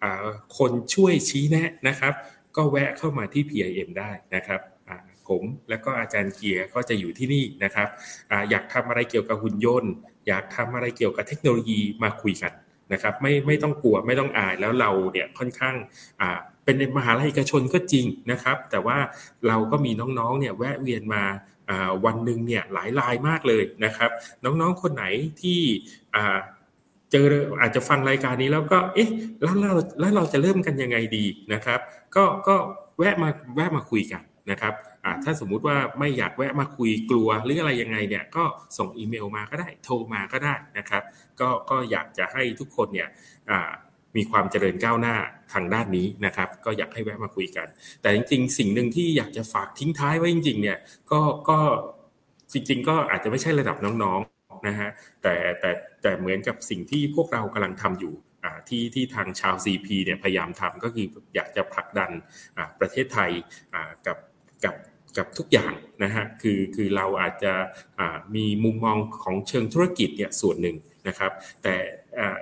อ่าคนช่วยชี้แนะนะครับ ก็แวะเข้ามาที่ PIM ได้นะครับอ่าผมแล้วก็อาจารย์เกียร์ก็จะอยู่ที่นี่นะครับอ่าอยากทำอะไรเกี่ยวกับหุ่นยนต์ อยากทำอะไรเกี่ยวกับเทคโนโลยีมาคุยกันนะครับไม่ไม่ต้องกลัวไม่ต้องอายแล้วเราเนี่ยค่อนข้างอ่า เป็นมหาลัยเอกชนก็จริงนะครับ แต่ว่าเราก็มีน้องๆเนี่ยแวะเวียนมาวันหนึ่งเนี่ยหลายรายมากเลยนะครับ น้องๆคนไหนที่เจออาจจะฟังรายการนี้แล้วก็เอ๊ะแล้วเราแล้วเราจะเริ่มกันยังไงดีนะครับ ก็ก็แวะมาแวะมาคุยกันนะครับถ้าสมมุติว่าไม่อยากแวะมาคุยกลัวหรืออะไรยังไงเนี่ยก็ส่งอีเมลมาก็ได้โทรมาก็ได้นะครับ ก็ก็อยากจะให้ทุกคนเนี่ย มีความเจริญก้าวหน้าทางด้านนี้นะครับ ก็อยากให้แวะมาคุยกัน แต่จริงๆ สิ่งหนึ่งที่อยากจะฝากทิ้งท้ายไว้จริง ๆ เนี่ยก็ก็จริง ๆ ก็อาจจะไม่ใช่ระดับน้องๆนะฮะแต่แต่แต่เหมือนกับสิ่งที่พวกเรากำลังทำอยู่ที่ที่ทางชาว CP เนี่ยพยายามทำก็คืออยากจะผลักดันประเทศไทยกับกับกับทุกอย่างนะฮะคือคือเราอาจจะมีมุมมองของเชิงธุรกิจเนี่ยส่วนหนึ่งนะครับ แต่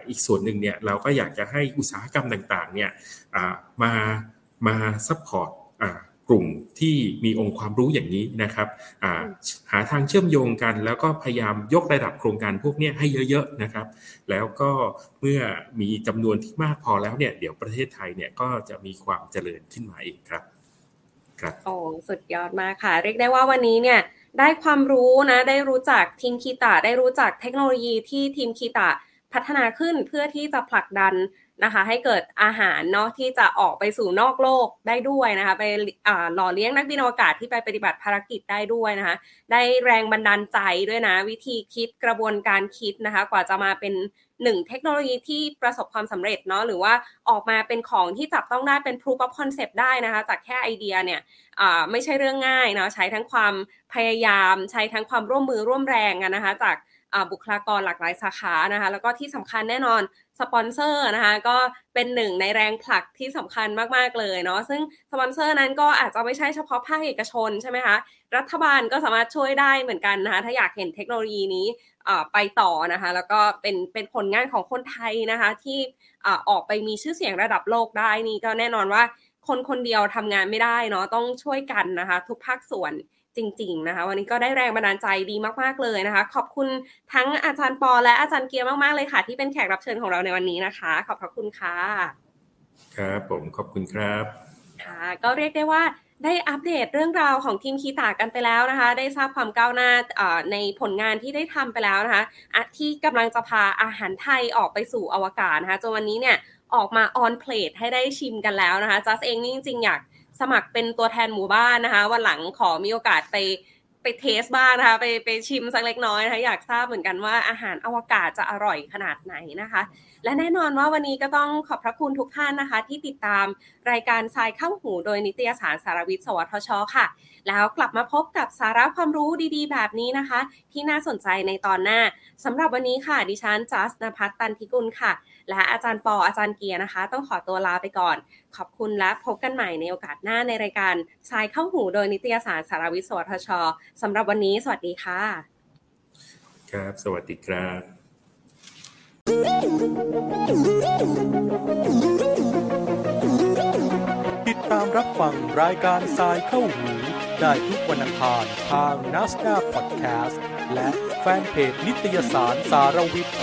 อีกส่วนหนึ่งเนี่ยเราก็อยากจะให้อุตสาหกรรมต่างๆเนี่ยมามา support กลุ่มที่มีองค์ความรู้อย่างนี้นะครับหาทางเชื่อมโยงกัน แล้วก็พยายามยกระดับโครงการพวกนี้ให้เยอะๆนะครับ แล้วก็เมื่อมีจำนวนที่มากพอแล้วเนี่ยเดี๋ยวประเทศไทยเนี่ยก็จะมีความเจริญขึ้นมาอีกครับครับโอ้สุดยอดมากค่ะ เรียกได้ว่าวันนี้เนี่ยได้ความรู้นะ ได้รู้จักทีมคีตะได้รู้จักเทคโนโลยีที่ทีมคีตะ พัฒนาขึ้นเพื่อที่จะผลักดันนะคะ ให้เกิดอาหารเนาะที่จะออกไปสู่นอกโลกได้ด้วยนะคะ ไปหล่อเลี้ยงนักบินอวกาศที่ไปปฏิบัติภารกิจได้ด้วยนะคะ ได้แรงบันดาลใจด้วยนะ วิธีคิดกระบวนการคิดนะคะ กว่าจะมาเป็นหนึ่งเทคโนโลยีที่ประสบความสำเร็จเนาะหรือว่าออกมาเป็นของที่จับต้องได้เป็น proof of concept ได้นะคะ จากแค่ไอเดียเนี่ยไม่ใช่เรื่องง่ายเนาะใช้ทั้งความพยายาม ใช้ทั้งความร่วมมือร่วมแรงนะคะจาก บุคลากรหลากหลายสาขานะคะ แล้วก็ที่สำคัญแน่นอนสปอนเซอร์นะคะก็เป็นหนึ่งในแรงผลักที่สำคัญมากๆเลยเนาะซึ่งสปอนเซอร์นั้นก็อาจจะไม่ใช่เฉพาะภาคเอกชนใช่ไหมคะรัฐบาลก็สามารถช่วยได้เหมือนกันนะคะถ้าอยากเห็นเทคโนโลยีนี้ไปต่อนะคะแล้วก็เป็นเป็นผลงานของคนไทยนะคะที่ออกไปมีชื่อเสียงระดับโลกได้นี่ก็แน่นอนว่าคนคนเดียวทำงานไม่ได้เนาะต้องช่วยกันนะคะ ทุกภาคส่วน จริง ๆ นะคะ วันนี้ก็ได้แรงบันดาลใจดีมากๆเลยนะคะ ขอบคุณทั้งอาจารย์ปอและอาจารย์เกียร์มากๆเลยค่ะ ที่เป็นแขกรับเชิญของเราในวันนี้นะคะ ขอบพระคุณค่ะ ครับผมขอบคุณครับค่ะก็เรียกได้ว่าได้อัปเดตเรื่องราวของทีมคีตากันไปแล้วนะคะ ได้ทราบความก้าวหน้าในผลงานที่ได้ทำไปแล้วนะคะที่กำลังจะพาอาหารไทยออกไปสู่อวกาศนะคะจนวันนี้เนี่ยออกมาออนเพลทให้ได้ชิมกันแล้วนะคะจัสเองนี่จริงๆอยาก สมัครเป็นตัวแทนหมู่บ้านนะคะ วันหลังขอมีโอกาสไปไปเทสบ้างนะคะไปไปชิมสักเล็กน้อยนะคะอยากทราบเหมือนกันว่าอาหารอวกาศจะอร่อยขนาดไหนนะคะ และแน่นอนว่าวันนี้ก็ต้องขอบพระคุณทุกท่านนะคะ ที่ติดตามรายการทรายเข้าหูโดยนิตยสารสารวิทย์สวทช ค่ะ แล้วกลับมาพบกับสาระความรู้ดีๆ แบบนี้นะคะ ที่น่าสนใจในตอนหน้าสำหรับวันนี้ค่ะ ดิฉันจัสนภัทรตันทิกุลค่ะ และอาจารย์ปออาจารย์เกียร์นะคะ ต้องขอตัวลาไปก่อน ขอบคุณและพบกันใหม่ในโอกาสหน้าในรายการสายเข้าหูโดยนิตยสารสารวิศวทชสำหรับวันนี้ สวัสดีค่ะ ครับ สวัสดีครับ ติดตามรับฟังรายการสายเข้าหูได้ทุกวันอังคารทางนัสดาพอดแคสต์และแฟนเพจนิตยสารสารวิทย์